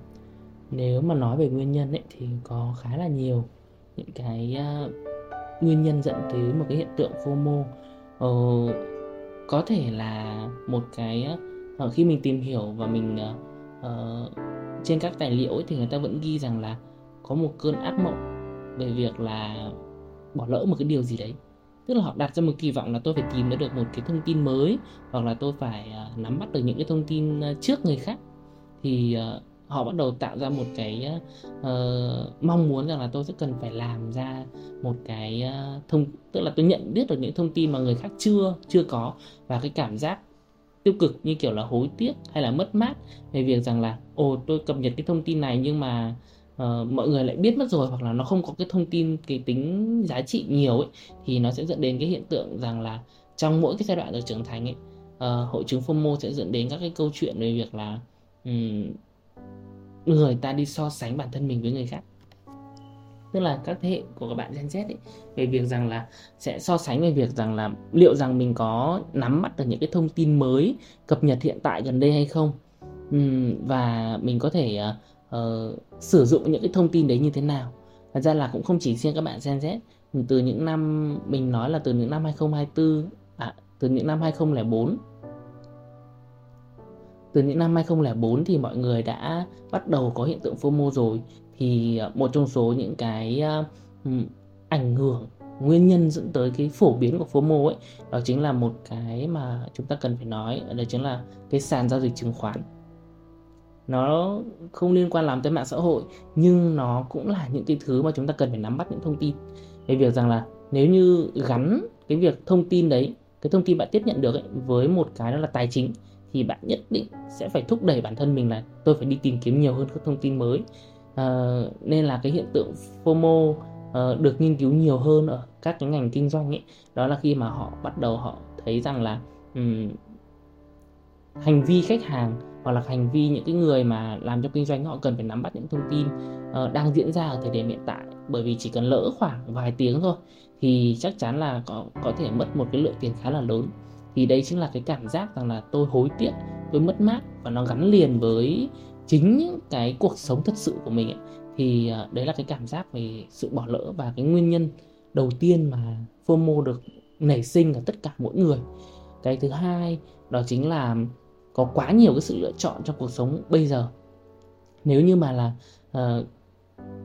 nếu mà nói về nguyên nhân ấy thì có khá là nhiều. Những cái uh, nguyên nhân dẫn tới một cái hiện tượng FOMO. Uh, có thể là một cái uh, khi mình tìm hiểu và mình uh, uh, trên các tài liệu ấy thì người ta vẫn ghi rằng là có một cơn ác mộng về việc là bỏ lỡ một cái điều gì đấy. Tức là họ đặt ra một kỳ vọng là tôi phải tìm được một cái thông tin mới hoặc là tôi phải uh, nắm bắt được những cái thông tin uh, trước người khác. Thì uh, họ bắt đầu tạo ra một cái uh, mong muốn rằng là tôi sẽ cần phải làm ra một cái uh, thông tức là tôi nhận biết được những thông tin mà người khác chưa chưa có và cái cảm giác tiêu cực như kiểu là hối tiếc hay là mất mát về việc rằng là ồ tôi cập nhật cái thông tin này nhưng mà uh, mọi người lại biết mất rồi hoặc là nó không có cái thông tin cái tính giá trị nhiều ấy thì nó sẽ dẫn đến cái hiện tượng rằng là trong mỗi cái giai đoạn ở trưởng thành ấy uh, hội chứng FOMO sẽ dẫn đến các cái câu chuyện về việc là um, người ta đi so sánh bản thân mình với người khác tức là các thế hệ của các bạn Gen Z ấy, về việc rằng là sẽ so sánh về việc rằng là liệu rằng mình có nắm bắt được những cái thông tin mới cập nhật hiện tại gần đây hay không? Và mình có thể uh, uh, sử dụng những cái thông tin đấy như thế nào? Thật ra là cũng không chỉ riêng các bạn Gen Z. Từ những năm mình nói là từ những năm 2024 à, từ những năm 2004 từ những năm 2004 thì mọi người đã bắt đầu có hiện tượng FOMO rồi thì ờ, một trong số những cái ờ, ảnh hưởng nguyên nhân dẫn tới cái phổ biến của FOMO ấy đó chính là một cái mà chúng ta cần phải nói đó chính là cái sàn giao dịch chứng khoán. Nó không liên quan làm tới mạng xã hội nhưng nó cũng là những cái thứ mà chúng ta cần phải nắm bắt những thông tin. Về việc rằng là nếu như gắn cái việc thông tin đấy cái thông tin bạn tiếp nhận được ấy, với một cái đó là tài chính thì bạn nhất định sẽ phải thúc đẩy bản thân mình là tôi phải đi tìm kiếm nhiều hơn các thông tin mới uh, nên là cái hiện tượng FOMO uh, được nghiên cứu nhiều hơn ở các cái ngành kinh doanh ấy đó là khi mà họ bắt đầu họ thấy rằng là um, hành vi khách hàng hoặc là hành vi những cái người mà làm trong kinh doanh họ cần phải nắm bắt những thông tin uh, đang diễn ra ở thời điểm hiện tại. Bởi vì chỉ cần lỡ khoảng vài tiếng thôi thì chắc chắn là có có thể mất một cái lượng tiền khá là lớn. Thì đây chính là cái cảm giác rằng là tôi hối tiếc tôi mất mát và nó gắn liền với chính những cái cuộc sống thật sự của mình ấy, thì à, đấy là cái cảm giác về sự bỏ lỡ và cái nguyên nhân đầu tiên mà FOMO được nảy sinh ở tất cả mỗi người. Cái thứ hai đó chính là có quá nhiều cái sự lựa chọn trong cuộc sống bây giờ. Nếu như mà là uh,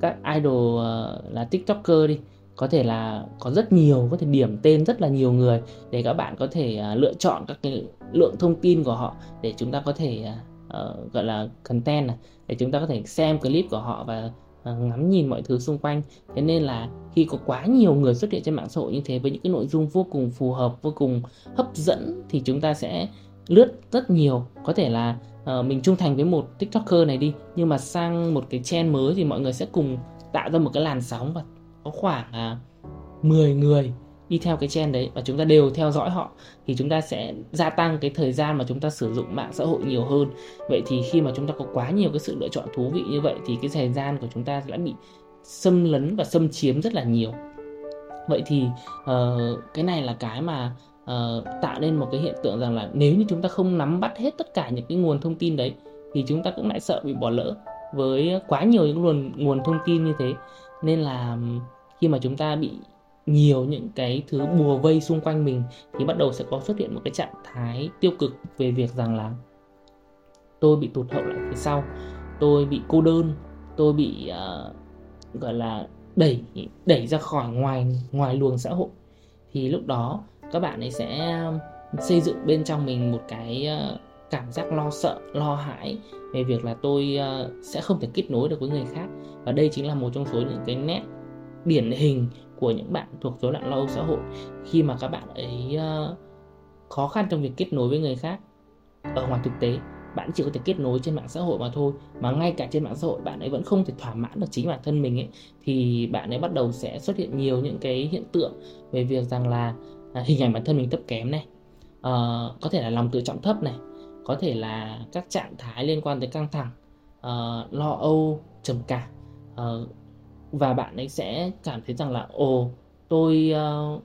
các idol uh, là tiktoker đi có thể là có rất nhiều có thể điểm tên rất là nhiều người để các bạn có thể uh, lựa chọn các cái lượng thông tin của họ để chúng ta có thể uh, Ờ, gọi là content này để chúng ta có thể xem clip của họ và uh, ngắm nhìn mọi thứ xung quanh. Thế nên là khi có quá nhiều người xuất hiện trên mạng xã hội như thế với những cái nội dung vô cùng phù hợp vô cùng hấp dẫn thì chúng ta sẽ lướt rất nhiều. Có thể là uh, mình trung thành với một tiktoker này đi nhưng mà sang một cái trend mới thì mọi người sẽ cùng tạo ra một cái làn sóng và có khoảng uh, 10 người đi theo cái trend đấy và chúng ta đều theo dõi họ thì chúng ta sẽ gia tăng cái thời gian mà chúng ta sử dụng mạng xã hội nhiều hơn. Vậy thì khi mà chúng ta có quá nhiều cái sự lựa chọn thú vị như vậy thì cái thời gian của chúng ta sẽ bị xâm lấn và xâm chiếm rất là nhiều. Vậy thì uh, cái này là cái mà uh, tạo nên một cái hiện tượng rằng là nếu như chúng ta không nắm bắt hết tất cả những cái nguồn thông tin đấy thì chúng ta cũng lại sợ bị bỏ lỡ với quá nhiều những nguồn nguồn thông tin như thế. Nên là khi mà chúng ta bị nhiều những cái thứ bùa vây xung quanh mình thì bắt đầu sẽ có xuất hiện một cái trạng thái tiêu cực về việc rằng là tôi bị tụt hậu lại phía sau tôi bị cô đơn tôi bị uh, gọi là đẩy đẩy ra khỏi ngoài ngoài luồng xã hội. Thì lúc đó các bạn ấy sẽ xây dựng bên trong mình một cái uh, cảm giác lo sợ lo hãi về việc là tôi uh, sẽ không thể kết nối được với người khác. Và đây chính là một trong số những cái nét điển hình của những bạn thuộc rối loạn lo âu xã hội khi mà các bạn ấy uh, khó khăn trong việc kết nối với người khác. Ở ngoài thực tế bạn chỉ có thể kết nối trên mạng xã hội mà thôi mà ngay cả trên mạng xã hội bạn ấy vẫn không thể thỏa mãn được chính bản thân mình ấy thì bạn ấy bắt đầu sẽ xuất hiện nhiều những cái hiện tượng về việc rằng là à, hình ảnh bản thân mình thấp kém này à, có thể là lòng tự trọng thấp này có thể là các trạng thái liên quan tới căng thẳng à, lo âu trầm cảm à, và bạn ấy sẽ cảm thấy rằng là ồ tôi uh,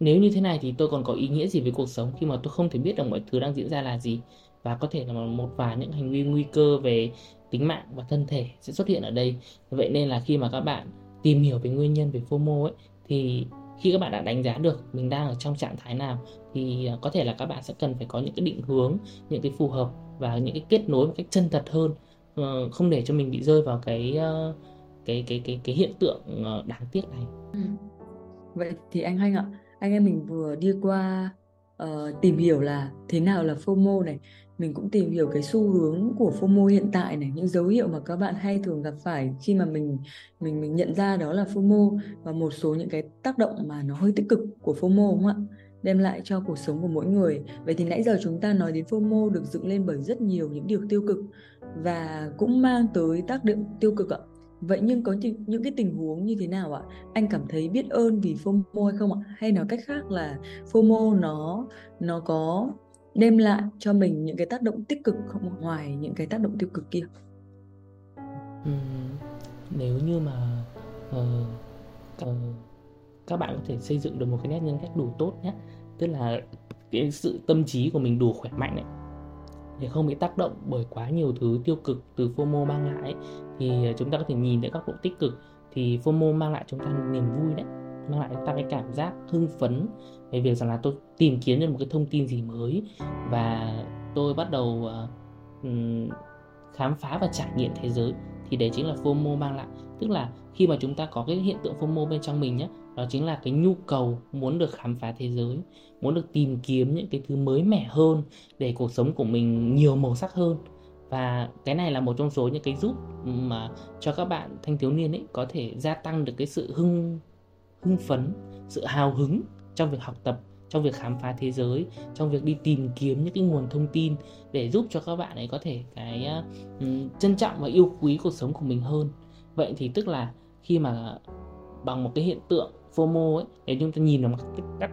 nếu như thế này thì tôi còn có ý nghĩa gì với cuộc sống khi mà tôi không thể biết được mọi thứ đang diễn ra là gì? Và có thể là một vài những hành vi nguy cơ về tính mạng và thân thể sẽ xuất hiện ở đây. Vậy nên là khi mà các bạn tìm hiểu về nguyên nhân về FOMO ấy thì khi các bạn đã đánh giá được mình đang ở trong trạng thái nào thì ờ, có thể là các bạn sẽ cần phải có những cái định hướng những cái phù hợp và những cái kết nối một cách chân thật hơn. Ờ, không để cho mình bị rơi vào cái cái cái cái cái hiện tượng ờ, đáng tiếc này. Ừ. Vậy thì anh Hanh ạ, anh em mình vừa đi qua uh, tìm hiểu là thế nào là FOMO này, mình cũng tìm hiểu cái xu hướng của FOMO hiện tại này, những dấu hiệu mà các bạn hay thường gặp phải khi mà mình mình mình nhận ra đó là FOMO và một số những cái tác động mà nó hơi tích cực của FOMO đúng không ạ? đem lại cho cuộc sống của mỗi người. Vậy thì nãy giờ chúng ta nói đến FOMO được dựng lên bởi rất nhiều những điều tiêu cực và cũng mang tới tác động tiêu cực ạ. Vậy nhưng có những, những cái tình huống như thế nào ạ? Anh cảm thấy biết ơn vì FOMO hay không ạ? Hay nói cách khác là FOMO nó nó có đem lại cho mình những cái tác động tích cực không ngoài những cái tác động tiêu cực kia? Ừ, nếu như mà uh, uh, các bạn có thể xây dựng được một cái nét nhân cách đủ tốt nhé, tức là cái sự tâm trí của mình đủ khỏe mạnh ấy để không bị tác động bởi quá nhiều thứ tiêu cực từ FOMO mang lại thì ờ, chúng ta có thể nhìn thấy các độ tích cực thì FOMO mang lại chúng ta niềm vui đấy mang lại chúng ta cái cảm giác hưng phấn về việc rằng là tôi tìm kiếm được một cái thông tin gì mới và tôi bắt đầu uh, khám phá và trải nghiệm thế giới. Thì đấy chính là FOMO mang lại. Tức là khi mà chúng ta có cái hiện tượng FOMO bên trong mình nhé đó chính là cái nhu cầu muốn được khám phá thế giới muốn được tìm kiếm những cái thứ mới mẻ hơn để cuộc sống của mình nhiều màu sắc hơn. Và cái này là một trong số những cái giúp mà cho các bạn thanh thiếu niên ấy có thể gia tăng được cái sự hưng hưng phấn sự hào hứng trong việc học tập trong việc khám phá thế giới trong việc đi tìm kiếm những cái nguồn thông tin để giúp cho các bạn ấy có thể cái uh, trân trọng và yêu quý cuộc sống của mình hơn. Vậy thì tức là khi mà bằng một cái hiện tượng FOMO ấy để chúng ta nhìn vào một cách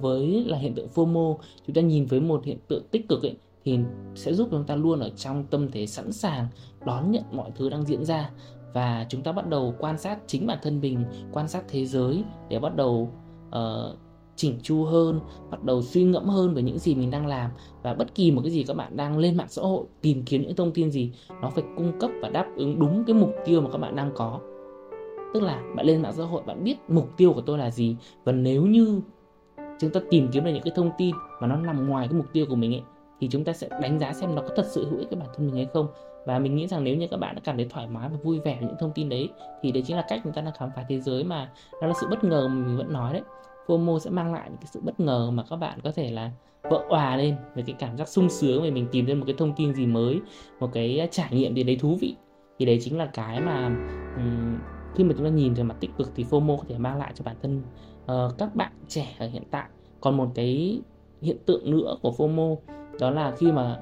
với là hiện tượng FOMO chúng ta nhìn với một hiện tượng tích cực ấy thì sẽ giúp chúng ta luôn ở trong tâm thế sẵn sàng đón nhận mọi thứ đang diễn ra. Và chúng ta bắt đầu quan sát chính bản thân mình quan sát thế giới để bắt đầu ờ, uh, chỉnh chu hơn bắt đầu suy ngẫm hơn về những gì mình đang làm. Và bất kỳ một cái gì các bạn đang lên mạng xã hội tìm kiếm những thông tin gì nó phải cung cấp và đáp ứng đúng cái mục tiêu mà các bạn đang có. Tức là bạn lên mạng xã hội bạn biết mục tiêu của tôi là gì. Và nếu như chúng ta tìm kiếm được những cái thông tin mà nó nằm ngoài cái mục tiêu của mình ấy thì chúng ta sẽ đánh giá xem nó có thật sự hữu ích với bản thân mình hay không. Và mình nghĩ rằng nếu như các bạn đã cảm thấy thoải mái và vui vẻ với những thông tin đấy thì đấy chính là cách chúng ta đang khám phá thế giới mà nó là sự bất ngờ mà mình vẫn nói đấy. FOMO sẽ mang lại những cái sự bất ngờ mà các bạn có thể là vỡ òa lên về cái cảm giác sung sướng về mình tìm ra một cái thông tin gì mới một cái trải nghiệm gì đấy thú vị. Thì đấy chính là cái mà um, khi mà chúng ta nhìn về mặt tích cực thì FOMO có thể mang lại cho bản thân uh, các bạn trẻ ở hiện tại còn một cái hiện tượng nữa của FOMO đó là khi mà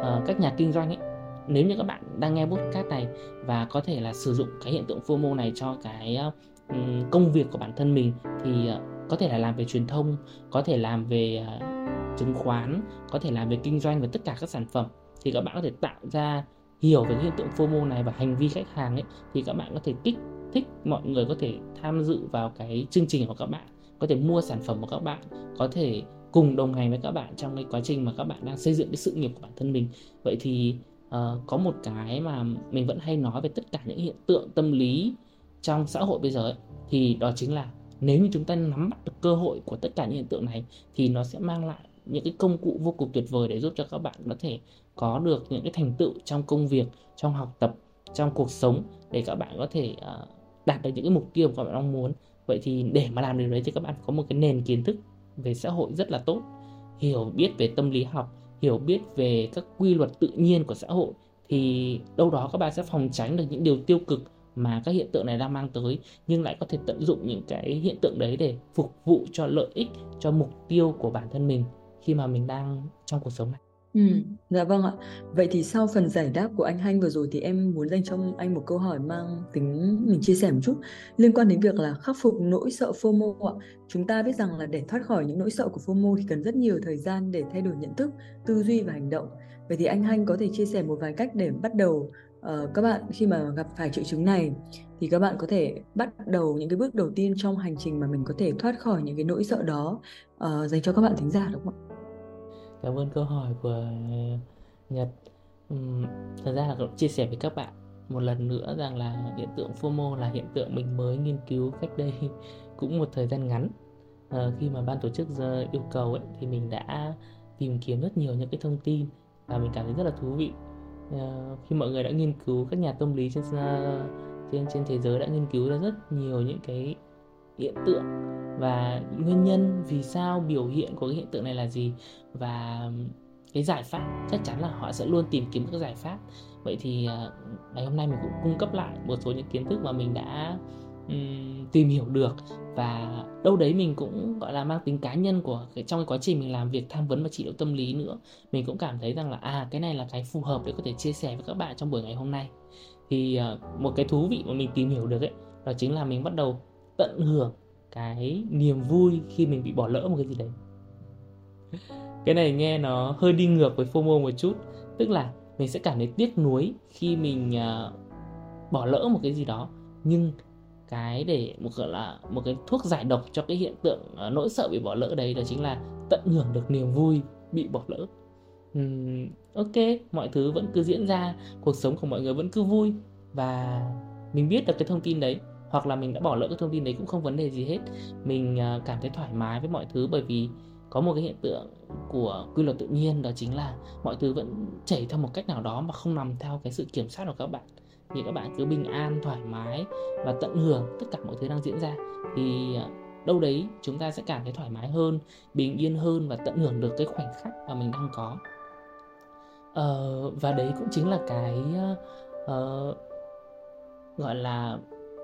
uh, các nhà kinh doanh ấy nếu như các bạn đang nghe podcast này và có thể là sử dụng cái hiện tượng FOMO này cho cái uh, công việc của bản thân mình thì uh, có thể là làm về truyền thông có thể làm về uh, chứng khoán có thể làm về kinh doanh và tất cả các sản phẩm thì các bạn có thể tạo ra hiểu về hiện tượng FOMO này và hành vi khách hàng ấy thì các bạn có thể kích thích mọi người có thể tham dự vào cái chương trình của các bạn có thể mua sản phẩm của các bạn có thể cùng đồng hành với các bạn trong cái quá trình mà các bạn đang xây dựng cái sự nghiệp của bản thân mình. Vậy thì uh, có một cái mà mình vẫn hay nói về tất cả những hiện tượng tâm lý trong xã hội bây giờ ấy, thì đó chính là nếu như chúng ta nắm bắt được cơ hội của tất cả những hiện tượng này thì nó sẽ mang lại những cái công cụ vô cùng tuyệt vời để giúp cho các bạn có thể có được những cái thành tựu trong công việc trong học tập trong cuộc sống để các bạn có thể uh, đạt được những cái mục tiêu mà các bạn mong muốn vậy thì để mà làm điều đấy thì các bạn có một cái nền kiến thức về xã hội rất là tốt, hiểu biết về tâm lý học, hiểu biết về các quy luật tự nhiên của xã hội, thì đâu đó các bạn sẽ phòng tránh được những điều tiêu cực mà các hiện tượng này đang mang tới, nhưng lại có thể tận dụng những cái hiện tượng đấy để phục vụ cho lợi ích, cho mục tiêu của bản thân mình khi mà mình đang trong cuộc sống này. Ừ, dạ vâng ạ. Vậy thì sau phần giải đáp của anh Hanh vừa rồi thì em muốn dành cho anh một câu hỏi mang tính mình chia sẻ một chút liên quan đến việc là khắc phục nỗi sợ FOMO ạ. Chúng ta biết rằng là để thoát khỏi những nỗi sợ của FOMO thì cần rất nhiều thời gian để thay đổi nhận thức, tư duy và hành động. Vậy thì anh Hanh có thể chia sẻ một vài cách để bắt đầu uh, các bạn khi mà gặp phải triệu chứng này thì các bạn có thể bắt đầu những cái bước đầu tiên trong hành trình mà mình có thể thoát khỏi những cái nỗi sợ đó uh, dành cho các bạn thính giả đúng không ạ? Cảm ơn câu hỏi của ờ, Nhật. Uhm, thật ra là cũng chia sẻ với các bạn một lần nữa rằng là hiện tượng FOMO là hiện tượng mình mới nghiên cứu cách đây [LAUGHS] cũng một thời gian ngắn. À, khi mà ban tổ chức yêu cầu ấy, thì mình đã tìm kiếm rất nhiều những cái thông tin và mình cảm thấy rất là thú vị. À, khi mọi người đã nghiên cứu các nhà tâm lý trên trên trên thế giới đã nghiên cứu ra rất nhiều những cái hiện tượng. Và nguyên nhân vì sao biểu hiện của cái hiện tượng này là gì? Và cái giải pháp chắc chắn là họ sẽ luôn tìm kiếm các giải pháp. Vậy thì à, ngày hôm nay mình cũng cung cấp lại một số những kiến thức mà mình đã um, tìm hiểu được. Và đâu đấy mình cũng gọi là mang tính cá nhân của cái, trong cái quá trình mình làm việc tham vấn và trị liệu tâm lý nữa mình cũng cảm thấy rằng là à cái này là cái phù hợp để có thể chia sẻ với các bạn trong buổi ngày hôm nay. Thì uh, một cái thú vị mà mình tìm hiểu được ấy đó chính là mình bắt đầu tận hưởng cái niềm vui khi mình bị bỏ lỡ một cái gì đấy. Cái này nghe nó hơi đi ngược với FOMO một chút tức là mình sẽ cảm thấy tiếc nuối khi mình uh, bỏ lỡ một cái gì đó. Nhưng cái để một gọi là một cái thuốc giải độc cho cái hiện tượng uh, nỗi sợ bị bỏ lỡ đấy đó chính là tận hưởng được niềm vui bị bỏ lỡ. Uhm, ok mọi thứ vẫn cứ diễn ra cuộc sống của mọi người vẫn cứ vui. Và mình biết được cái thông tin đấy hoặc là mình đã bỏ lỡ cái thông tin đấy cũng không vấn đề gì hết. Mình à, cảm thấy thoải mái với mọi thứ bởi vì có một cái hiện tượng của quy luật tự nhiên đó chính là mọi thứ vẫn chảy theo một cách nào đó mà không nằm theo cái sự kiểm soát của các bạn. Thì các bạn cứ bình an thoải mái và tận hưởng tất cả mọi thứ đang diễn ra thì à, đâu đấy chúng ta sẽ cảm thấy thoải mái hơn bình yên hơn và tận hưởng được cái khoảnh khắc mà mình đang có. Ờ, và đấy cũng chính là cái uh, gọi là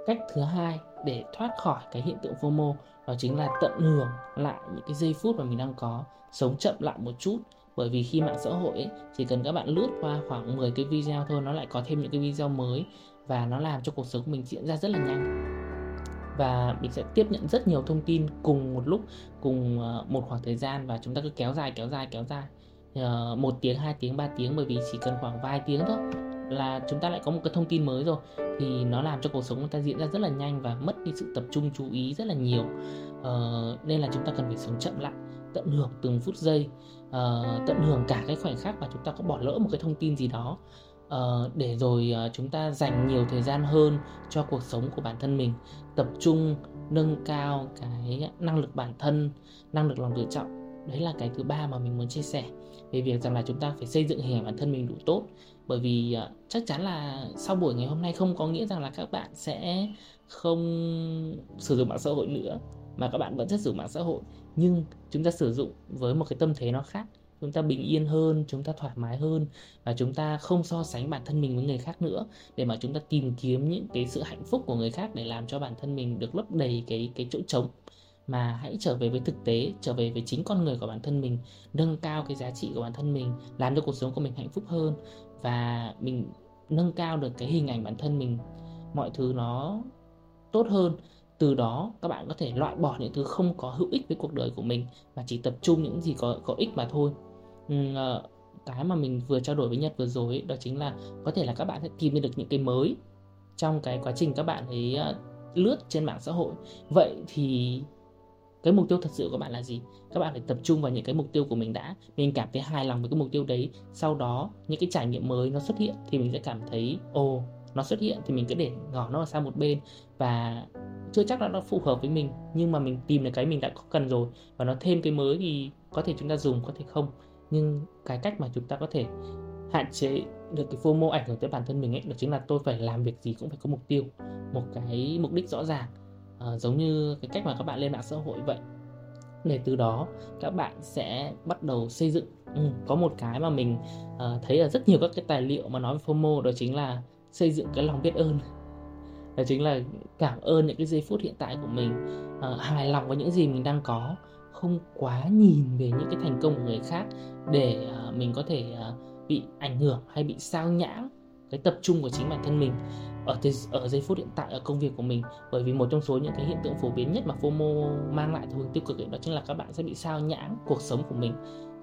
cách thứ hai để thoát khỏi cái hiện tượng FOMO đó chính là tận hưởng lại những cái giây phút mà mình đang có sống chậm lại một chút. Bởi vì khi mạng xã hội ấy, chỉ cần các bạn lướt qua khoảng 10 cái video thôi nó lại có thêm những cái video mới và nó làm cho cuộc sống của mình diễn ra rất là nhanh. Và mình sẽ tiếp nhận rất nhiều thông tin cùng một lúc cùng ờ, một khoảng thời gian và chúng ta cứ kéo dài kéo dài kéo dài ờ, một tiếng hai tiếng ba tiếng. Bởi vì chỉ cần khoảng vài tiếng thôi là chúng ta lại có một cái thông tin mới rồi. Thì nó làm cho cuộc sống chúng ta diễn ra rất là nhanh và mất đi sự tập trung chú ý rất là nhiều. Uh, nên là chúng ta cần phải sống chậm lại tận hưởng từng phút giây uh, tận hưởng cả cái khoảnh khắc mà chúng ta có bỏ lỡ một cái thông tin gì đó. Uh, để rồi uh, chúng ta dành nhiều thời gian hơn cho cuộc sống của bản thân mình. Tập trung nâng cao cái năng lực bản thân năng lực lòng tự trọng đấy là cái thứ ba mà mình muốn chia sẻ về việc rằng là chúng ta phải xây dựng hình ảnh bản thân mình đủ tốt bởi vì à, chắc chắn là sau buổi ngày hôm nay không có nghĩa rằng là các bạn sẽ không sử dụng mạng xã hội nữa, mà các bạn vẫn rất sử dụng mạng xã hội. Nhưng chúng ta sử dụng với một cái tâm thế nó khác. Chúng ta bình yên hơn, chúng ta thoải mái hơn và chúng ta không so sánh bản thân mình với người khác nữa để mà chúng ta tìm kiếm những cái sự hạnh phúc của người khác để làm cho bản thân mình được lấp đầy cái cái chỗ trống mà hãy trở về với thực tế trở về với chính con người của bản thân mình nâng cao cái giá trị của bản thân mình làm cho cuộc sống của mình hạnh phúc hơn và mình nâng cao được cái hình ảnh bản thân mình. Mọi thứ nó tốt hơn. Từ đó các bạn có thể loại bỏ những thứ không có hữu ích với cuộc đời của mình và chỉ tập trung những gì có có ích mà thôi. Ờ, cái mà mình vừa trao đổi với Nhật vừa rồi ấy, đó chính là có thể là các bạn sẽ tìm được những cái mới trong cái quá trình các bạn ấy ờ, lướt trên mạng xã hội. Vậy thì cái mục tiêu thật sự của bạn là gì? Các bạn phải tập trung vào những cái mục tiêu của mình đã, mình cảm thấy hài lòng với cái mục tiêu đấy. Sau đó, những cái trải nghiệm mới nó xuất hiện thì mình sẽ cảm thấy, ồ, nó xuất hiện thì mình cứ để ngỏ nó sang một bên. Và chưa chắc là nó phù hợp với mình, nhưng mà mình tìm được cái mình đã có cần rồi. Và nó thêm cái mới thì có thể chúng ta dùng, có thể không. Nhưng cái cách mà chúng ta có thể hạn chế được cái FOMO ảnh hưởng tới bản thân mình ấy, đó chính là tôi phải làm việc gì cũng phải có mục tiêu, một cái mục đích rõ ràng à, giống như cái cách mà các bạn lên mạng xã hội vậy. Để từ đó các bạn sẽ bắt đầu xây dựng. Ừ, có một cái mà mình uh, thấy ở rất nhiều các cái tài liệu mà nói về FOMO đó chính là xây dựng cái lòng biết ơn. Đó chính là cảm ơn những cái giây phút hiện tại của mình. Uh, hài lòng với những gì mình đang có. Không quá nhìn về những cái thành công của người khác để uh, mình có thể uh, bị ảnh hưởng hay bị sao nhãng cái tập trung của chính bản thân mình ở ở giây phút hiện tại ở công việc của mình. Bởi vì một trong số những cái hiện tượng phổ biến nhất mà FOMO mang lại theo hướng tiêu cực ấy, đó chính là các bạn sẽ bị sao nhãng cuộc sống của mình.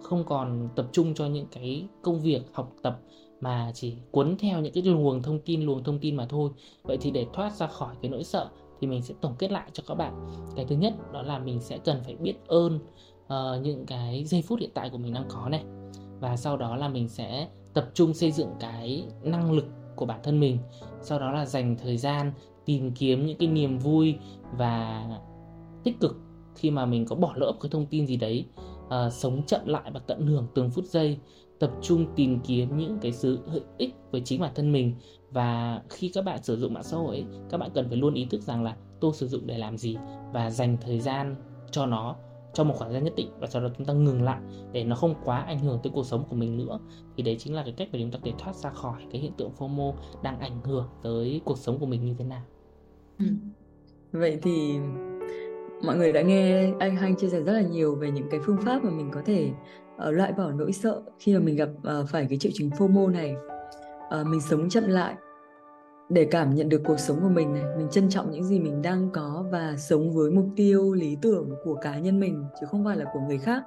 Không còn tập trung cho những cái công việc học tập mà chỉ cuốn theo những cái luồng thông tin luồng thông tin mà thôi. Vậy thì để thoát ra khỏi cái nỗi sợ thì mình sẽ tổng kết lại cho các bạn. Cái thứ nhất đó là mình sẽ cần phải biết ơn uh, những cái giây phút hiện tại của mình đang có này. Và sau đó là mình sẽ tập trung xây dựng cái năng lực của bản thân mình sau đó là dành thời gian tìm kiếm những cái niềm vui và tích cực khi mà mình có bỏ lỡ cái thông tin gì đấy à, sống chậm lại và tận hưởng từng phút giây tập trung tìm kiếm những cái sự hữu ích với chính bản thân mình. Và khi các bạn sử dụng mạng xã hội các bạn cần phải luôn ý thức rằng là tôi sử dụng để làm gì và dành thời gian cho nó trong một khoảng thời gian nhất định và sau đó chúng ta ngừng lại để nó không quá ảnh hưởng tới cuộc sống của mình nữa thì đấy chính là cái cách mà chúng ta để thoát ra khỏi cái hiện tượng FOMO đang ảnh hưởng tới cuộc sống của mình như thế nào. Ừ. Vậy thì mọi người đã nghe anh Hanh chia sẻ rất là nhiều về những cái phương pháp mà mình có thể uh, loại bỏ nỗi sợ khi mà mình gặp uh, phải cái triệu chứng FOMO này. Uh, mình sống chậm lại để cảm nhận được cuộc sống của mình này mình trân trọng những gì mình đang có và sống với mục tiêu lý tưởng của cá nhân mình chứ không phải là của người khác.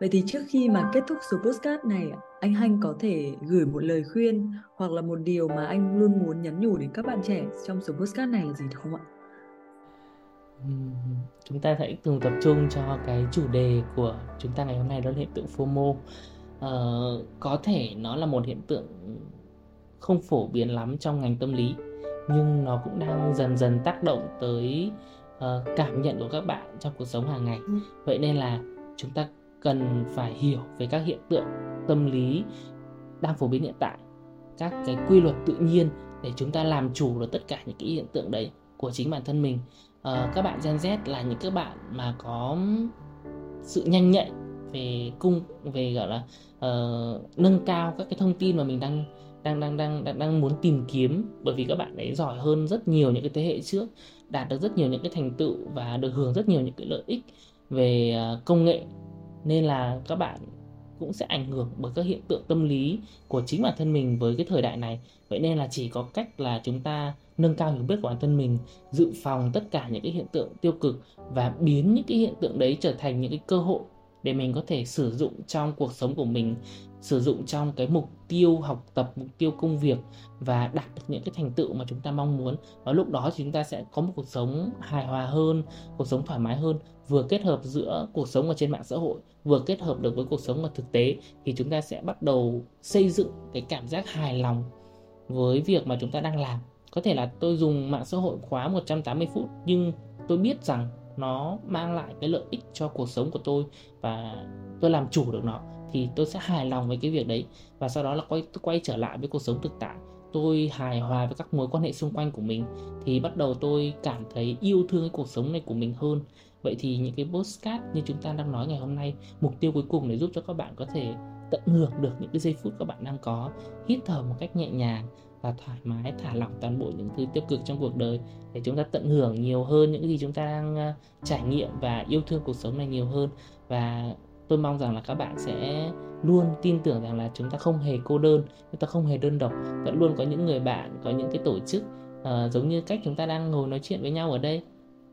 Vậy thì trước khi mà kết thúc số postcard này anh hanh có thể gửi một lời khuyên hoặc là một điều mà anh luôn muốn nhắn nhủ đến các bạn trẻ trong số postcard này là gì được không ạ? Chúng ta hãy cùng tập trung cho cái chủ đề của chúng ta ngày hôm nay đó là hiện tượng FOMO. Ờ, có thể nó là một hiện tượng không phổ biến lắm trong ngành tâm lý nhưng nó cũng đang dần dần tác động tới uh, cảm nhận của các bạn trong cuộc sống hàng ngày ừ. vậy nên là chúng ta cần phải hiểu về các hiện tượng tâm lý đang phổ biến hiện tại các cái quy luật tự nhiên để chúng ta làm chủ được tất cả những cái hiện tượng đấy của chính bản thân mình uh, các bạn Gen Z là những các bạn mà có sự nhanh nhạy về cung về gọi là uh, nâng cao các cái thông tin mà mình đang đang đang đang đang đang muốn tìm kiếm, bởi vì các bạn ấy giỏi hơn rất nhiều những cái thế hệ trước, đạt được rất nhiều những cái thành tựu và được hưởng rất nhiều những cái lợi ích về à, công nghệ. Nên là các bạn cũng sẽ ảnh hưởng bởi các hiện tượng tâm lý của chính bản thân mình với cái thời đại này. Vậy nên là chỉ có cách là chúng ta nâng cao hiểu biết của bản thân mình, dự phòng tất cả những cái hiện tượng tiêu cực và biến những cái hiện tượng đấy trở thành những cái cơ hội để mình có thể sử dụng trong cuộc sống của mình sử dụng trong cái mục tiêu học tập, mục tiêu công việc và đạt được những cái thành tựu mà chúng ta mong muốn. Và lúc đó thì chúng ta sẽ có một cuộc sống hài hòa hơn, cuộc sống thoải mái hơn, vừa kết hợp giữa cuộc sống ở trên mạng xã hội, vừa kết hợp được với cuộc sống ở thực tế, thì chúng ta sẽ bắt đầu xây dựng cái cảm giác hài lòng với việc mà chúng ta đang làm. Có thể là tôi dùng mạng xã hội khóa 180 phút, nhưng tôi biết rằng nó mang lại cái lợi ích cho cuộc sống của tôi và tôi làm chủ được nó thì tôi sẽ hài lòng với cái việc đấy và sau đó là quay quay trở lại với cuộc sống thực tại. Tôi hài hòa với các mối quan hệ xung quanh của mình thì bắt đầu tôi cảm thấy yêu thương cái cuộc sống này của mình hơn. Vậy thì những cái postcard như chúng ta đang nói ngày hôm nay, mục tiêu cuối cùng để giúp cho các bạn có thể tận hưởng được những cái giây phút các bạn đang có, hít thở một cách nhẹ nhàng và thoải mái, thả lỏng toàn bộ những thứ tiêu cực trong cuộc đời để chúng ta tận hưởng nhiều hơn những gì chúng ta đang ờ, trải nghiệm và yêu thương cuộc sống này nhiều hơn. Và tôi mong rằng là các bạn sẽ luôn tin tưởng rằng là chúng ta không hề cô đơn chúng ta không hề đơn độc vẫn luôn có những người bạn có những cái tổ chức uh, giống như cách chúng ta đang ngồi nói chuyện với nhau ở đây.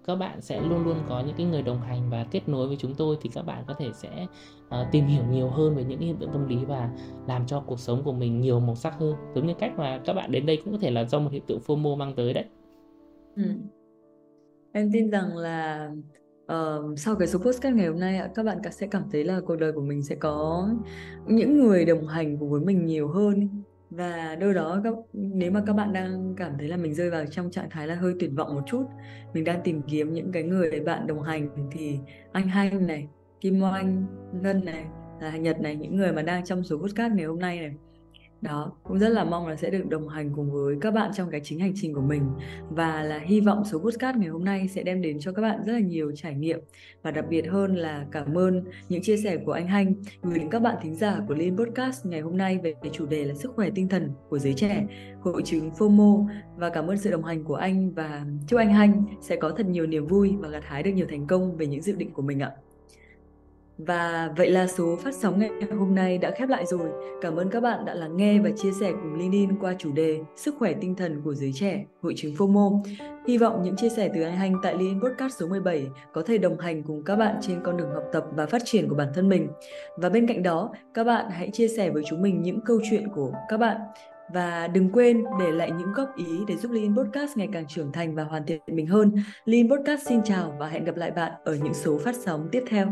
Các bạn sẽ luôn luôn có những cái người đồng hành và kết nối với chúng tôi thì các bạn có thể sẽ uh, tìm hiểu nhiều hơn về những hiện tượng tâm lý và làm cho cuộc sống của mình nhiều màu sắc hơn. Giống như cách mà các bạn đến đây cũng có thể là do một hiện tượng FOMO mang tới đấy. Ừ. em tin rằng là uh, sau cái số postcard ngày hôm nay ạ các bạn sẽ cảm thấy là cuộc đời của mình sẽ có những người đồng hành cùng với mình nhiều hơn. Và đâu đó các nếu mà các bạn đang cảm thấy là mình rơi vào trong trạng thái là hơi tuyệt vọng một chút mình đang tìm kiếm những cái người bạn đồng hành thì anh Hanh này Kim Oanh Ngân này là Nhật này những người mà đang trong số podcast ngày hôm nay này đó, cũng rất là mong là sẽ được đồng hành cùng với các bạn trong cái chính hành trình của mình. Và là hy vọng số podcast ngày hôm nay sẽ đem đến cho các bạn rất là nhiều trải nghiệm. Và đặc biệt hơn là cảm ơn những chia sẻ của anh Hanh gửi đến các bạn thính giả của Liên Podcast ngày hôm nay về chủ đề là sức khỏe tinh thần của giới trẻ, hội chứng FOMO. Và cảm ơn sự đồng hành của anh và chúc anh Hanh sẽ có thật nhiều niềm vui và gặt hái được nhiều thành công về những dự định của mình ạ. Và vậy là số phát sóng ngày hôm nay đã khép lại rồi. Cảm ơn các bạn đã lắng nghe và chia sẻ cùng Linin qua chủ đề Sức khỏe tinh thần của giới trẻ, hội chứng FOMO. Hy vọng những chia sẻ từ anh Hành tại Linin Podcast số 17 có thể đồng hành cùng các bạn trên con đường học tập và phát triển của bản thân mình. Và bên cạnh đó, các bạn hãy chia sẻ với chúng mình những câu chuyện của các bạn và đừng quên để lại những góp ý để giúp Lean Podcast ngày càng trưởng thành và hoàn thiện mình hơn. Lean Podcast xin chào và hẹn gặp lại bạn ở những số phát sóng tiếp theo.